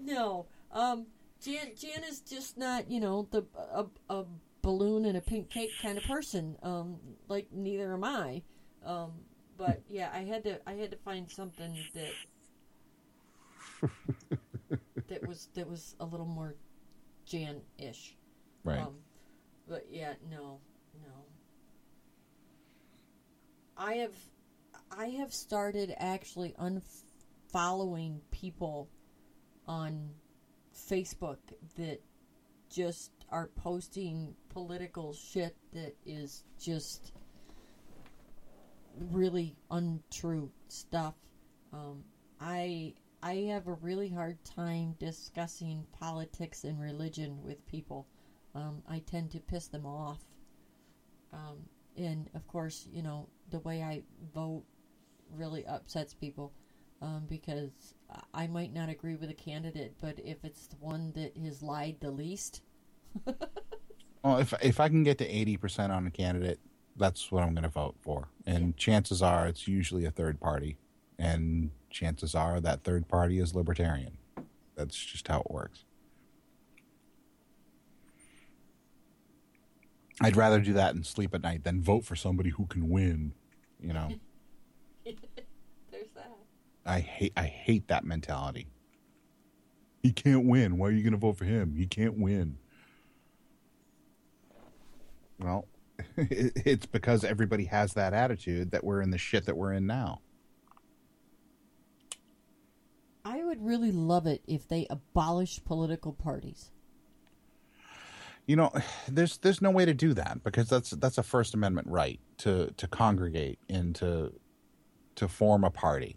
No, um, Jan Jan is just not you know the a, a balloon and a pink cake kind of person. Um, like neither am I. Um, but yeah, I had to I had to find something that that was that was a little more Jan ish. right. Um, but yeah, no, no. I have, I have started actually unfollowing people on Facebook that just are posting political shit that is just really untrue stuff. Um, I I have a really hard time discussing politics and religion with people. Um, I tend to piss them off. Um, and of course, you know, the way I vote really upsets people um, because I might not agree with a candidate, but if it's the one that has lied the least, Well, if if I can get to eighty percent on a candidate, that's what I'm going to vote for. And chances are, it's usually a third party, and chances are that third party is libertarian. That's just how it works. I'd rather do that and sleep at night than vote for somebody who can win. You know, there's that. I hate I hate that mentality. He can't win. Why are you going to vote for him? He can't win. Well, it's because everybody has that attitude that we're in the shit that we're in now. I would really love it if they abolished political parties. You know, there's there's no way to do that because that's that's a First Amendment right to to congregate and to to form a party.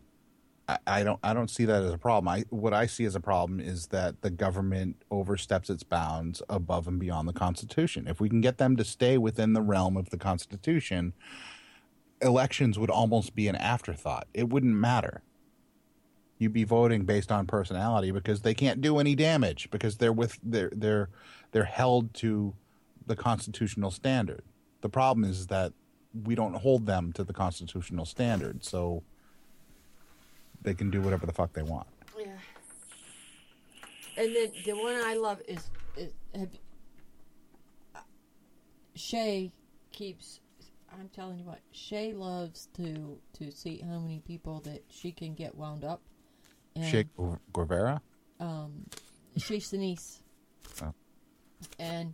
I, don't I don't see that as a problem. I what I see as a problem is that the government oversteps its bounds above and beyond the Constitution. If we can get them to stay within the realm of the Constitution, elections would almost be an afterthought. It wouldn't matter. You'd be voting based on personality because they can't do any damage because they're with they're they're they're held to the constitutional standard. The problem is that we don't hold them to the constitutional standard, so they can do whatever the fuck they want. Yeah. And then the one I love is, is have, uh, Shay keeps. I'm telling you what, Shay loves to to see how many people that she can get wound up. And, Che Guevara? um, Shay Sinise. And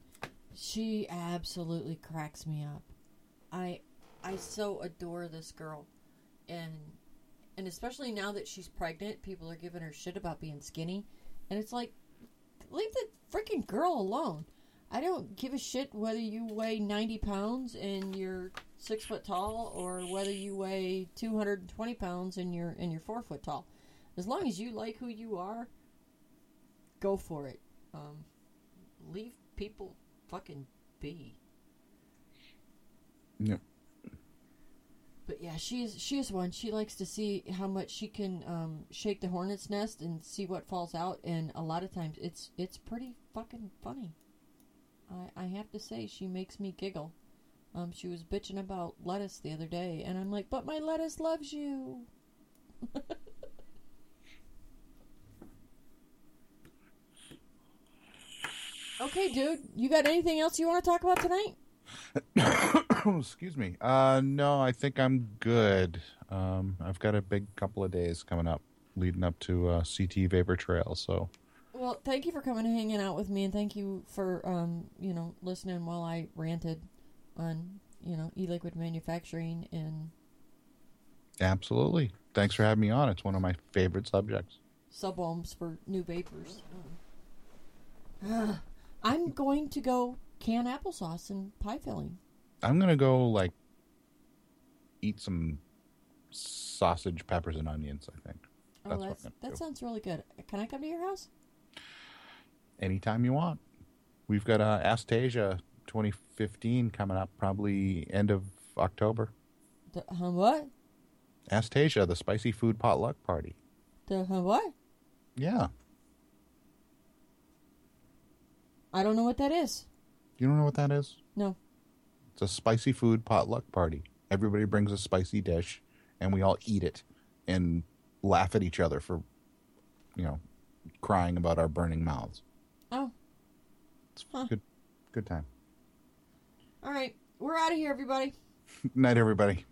she absolutely cracks me up. I I so adore this girl, and and especially now that she's pregnant, people are giving her shit about being skinny, and it's like, leave the freaking girl alone. I don't give a shit whether you weigh ninety pounds and you're six foot tall, or whether you weigh two hundred and twenty pounds and you're and you're four foot tall. As long as you like who you are, go for it. Um, leave people fucking be. Yep. But yeah, she is she is one. She likes to see how much she can um, shake the hornet's nest and see what falls out. And a lot of times, it's it's pretty fucking funny. I I have to say, she makes me giggle. Um, she was bitching about lettuce the other day, and I'm like, but my lettuce loves you. okay, dude, you got anything else you want to talk about tonight? Excuse me. Uh, no, I think I'm good. Um, I've got a big couple of days coming up, leading up to uh, CT Vapor Trail. So, Well, thank you for coming and hanging out with me, and thank you for um, you know listening while I ranted on you know e-liquid manufacturing and absolutely. Thanks for having me on. It's one of my favorite subjects. sub ohms for new vapors. Um, I'm going to go can applesauce and pie filling. I'm gonna go like eat some sausage, peppers, and onions. I think Oh, That's what that's, that do. sounds really good. Can I come to your house? anytime you want. We've got uh, Astasia 2015 coming up, probably end of October. The, what? Astasia, the spicy food potluck party. The what? Yeah, I don't know what that is. you don't know what that is? No. It's a spicy food potluck party. Everybody brings a spicy dish, and we all eat it and laugh at each other for, you know, crying about our burning mouths. Oh, It's Huh. good, good time. all right. We're out of here, everybody. Night, everybody.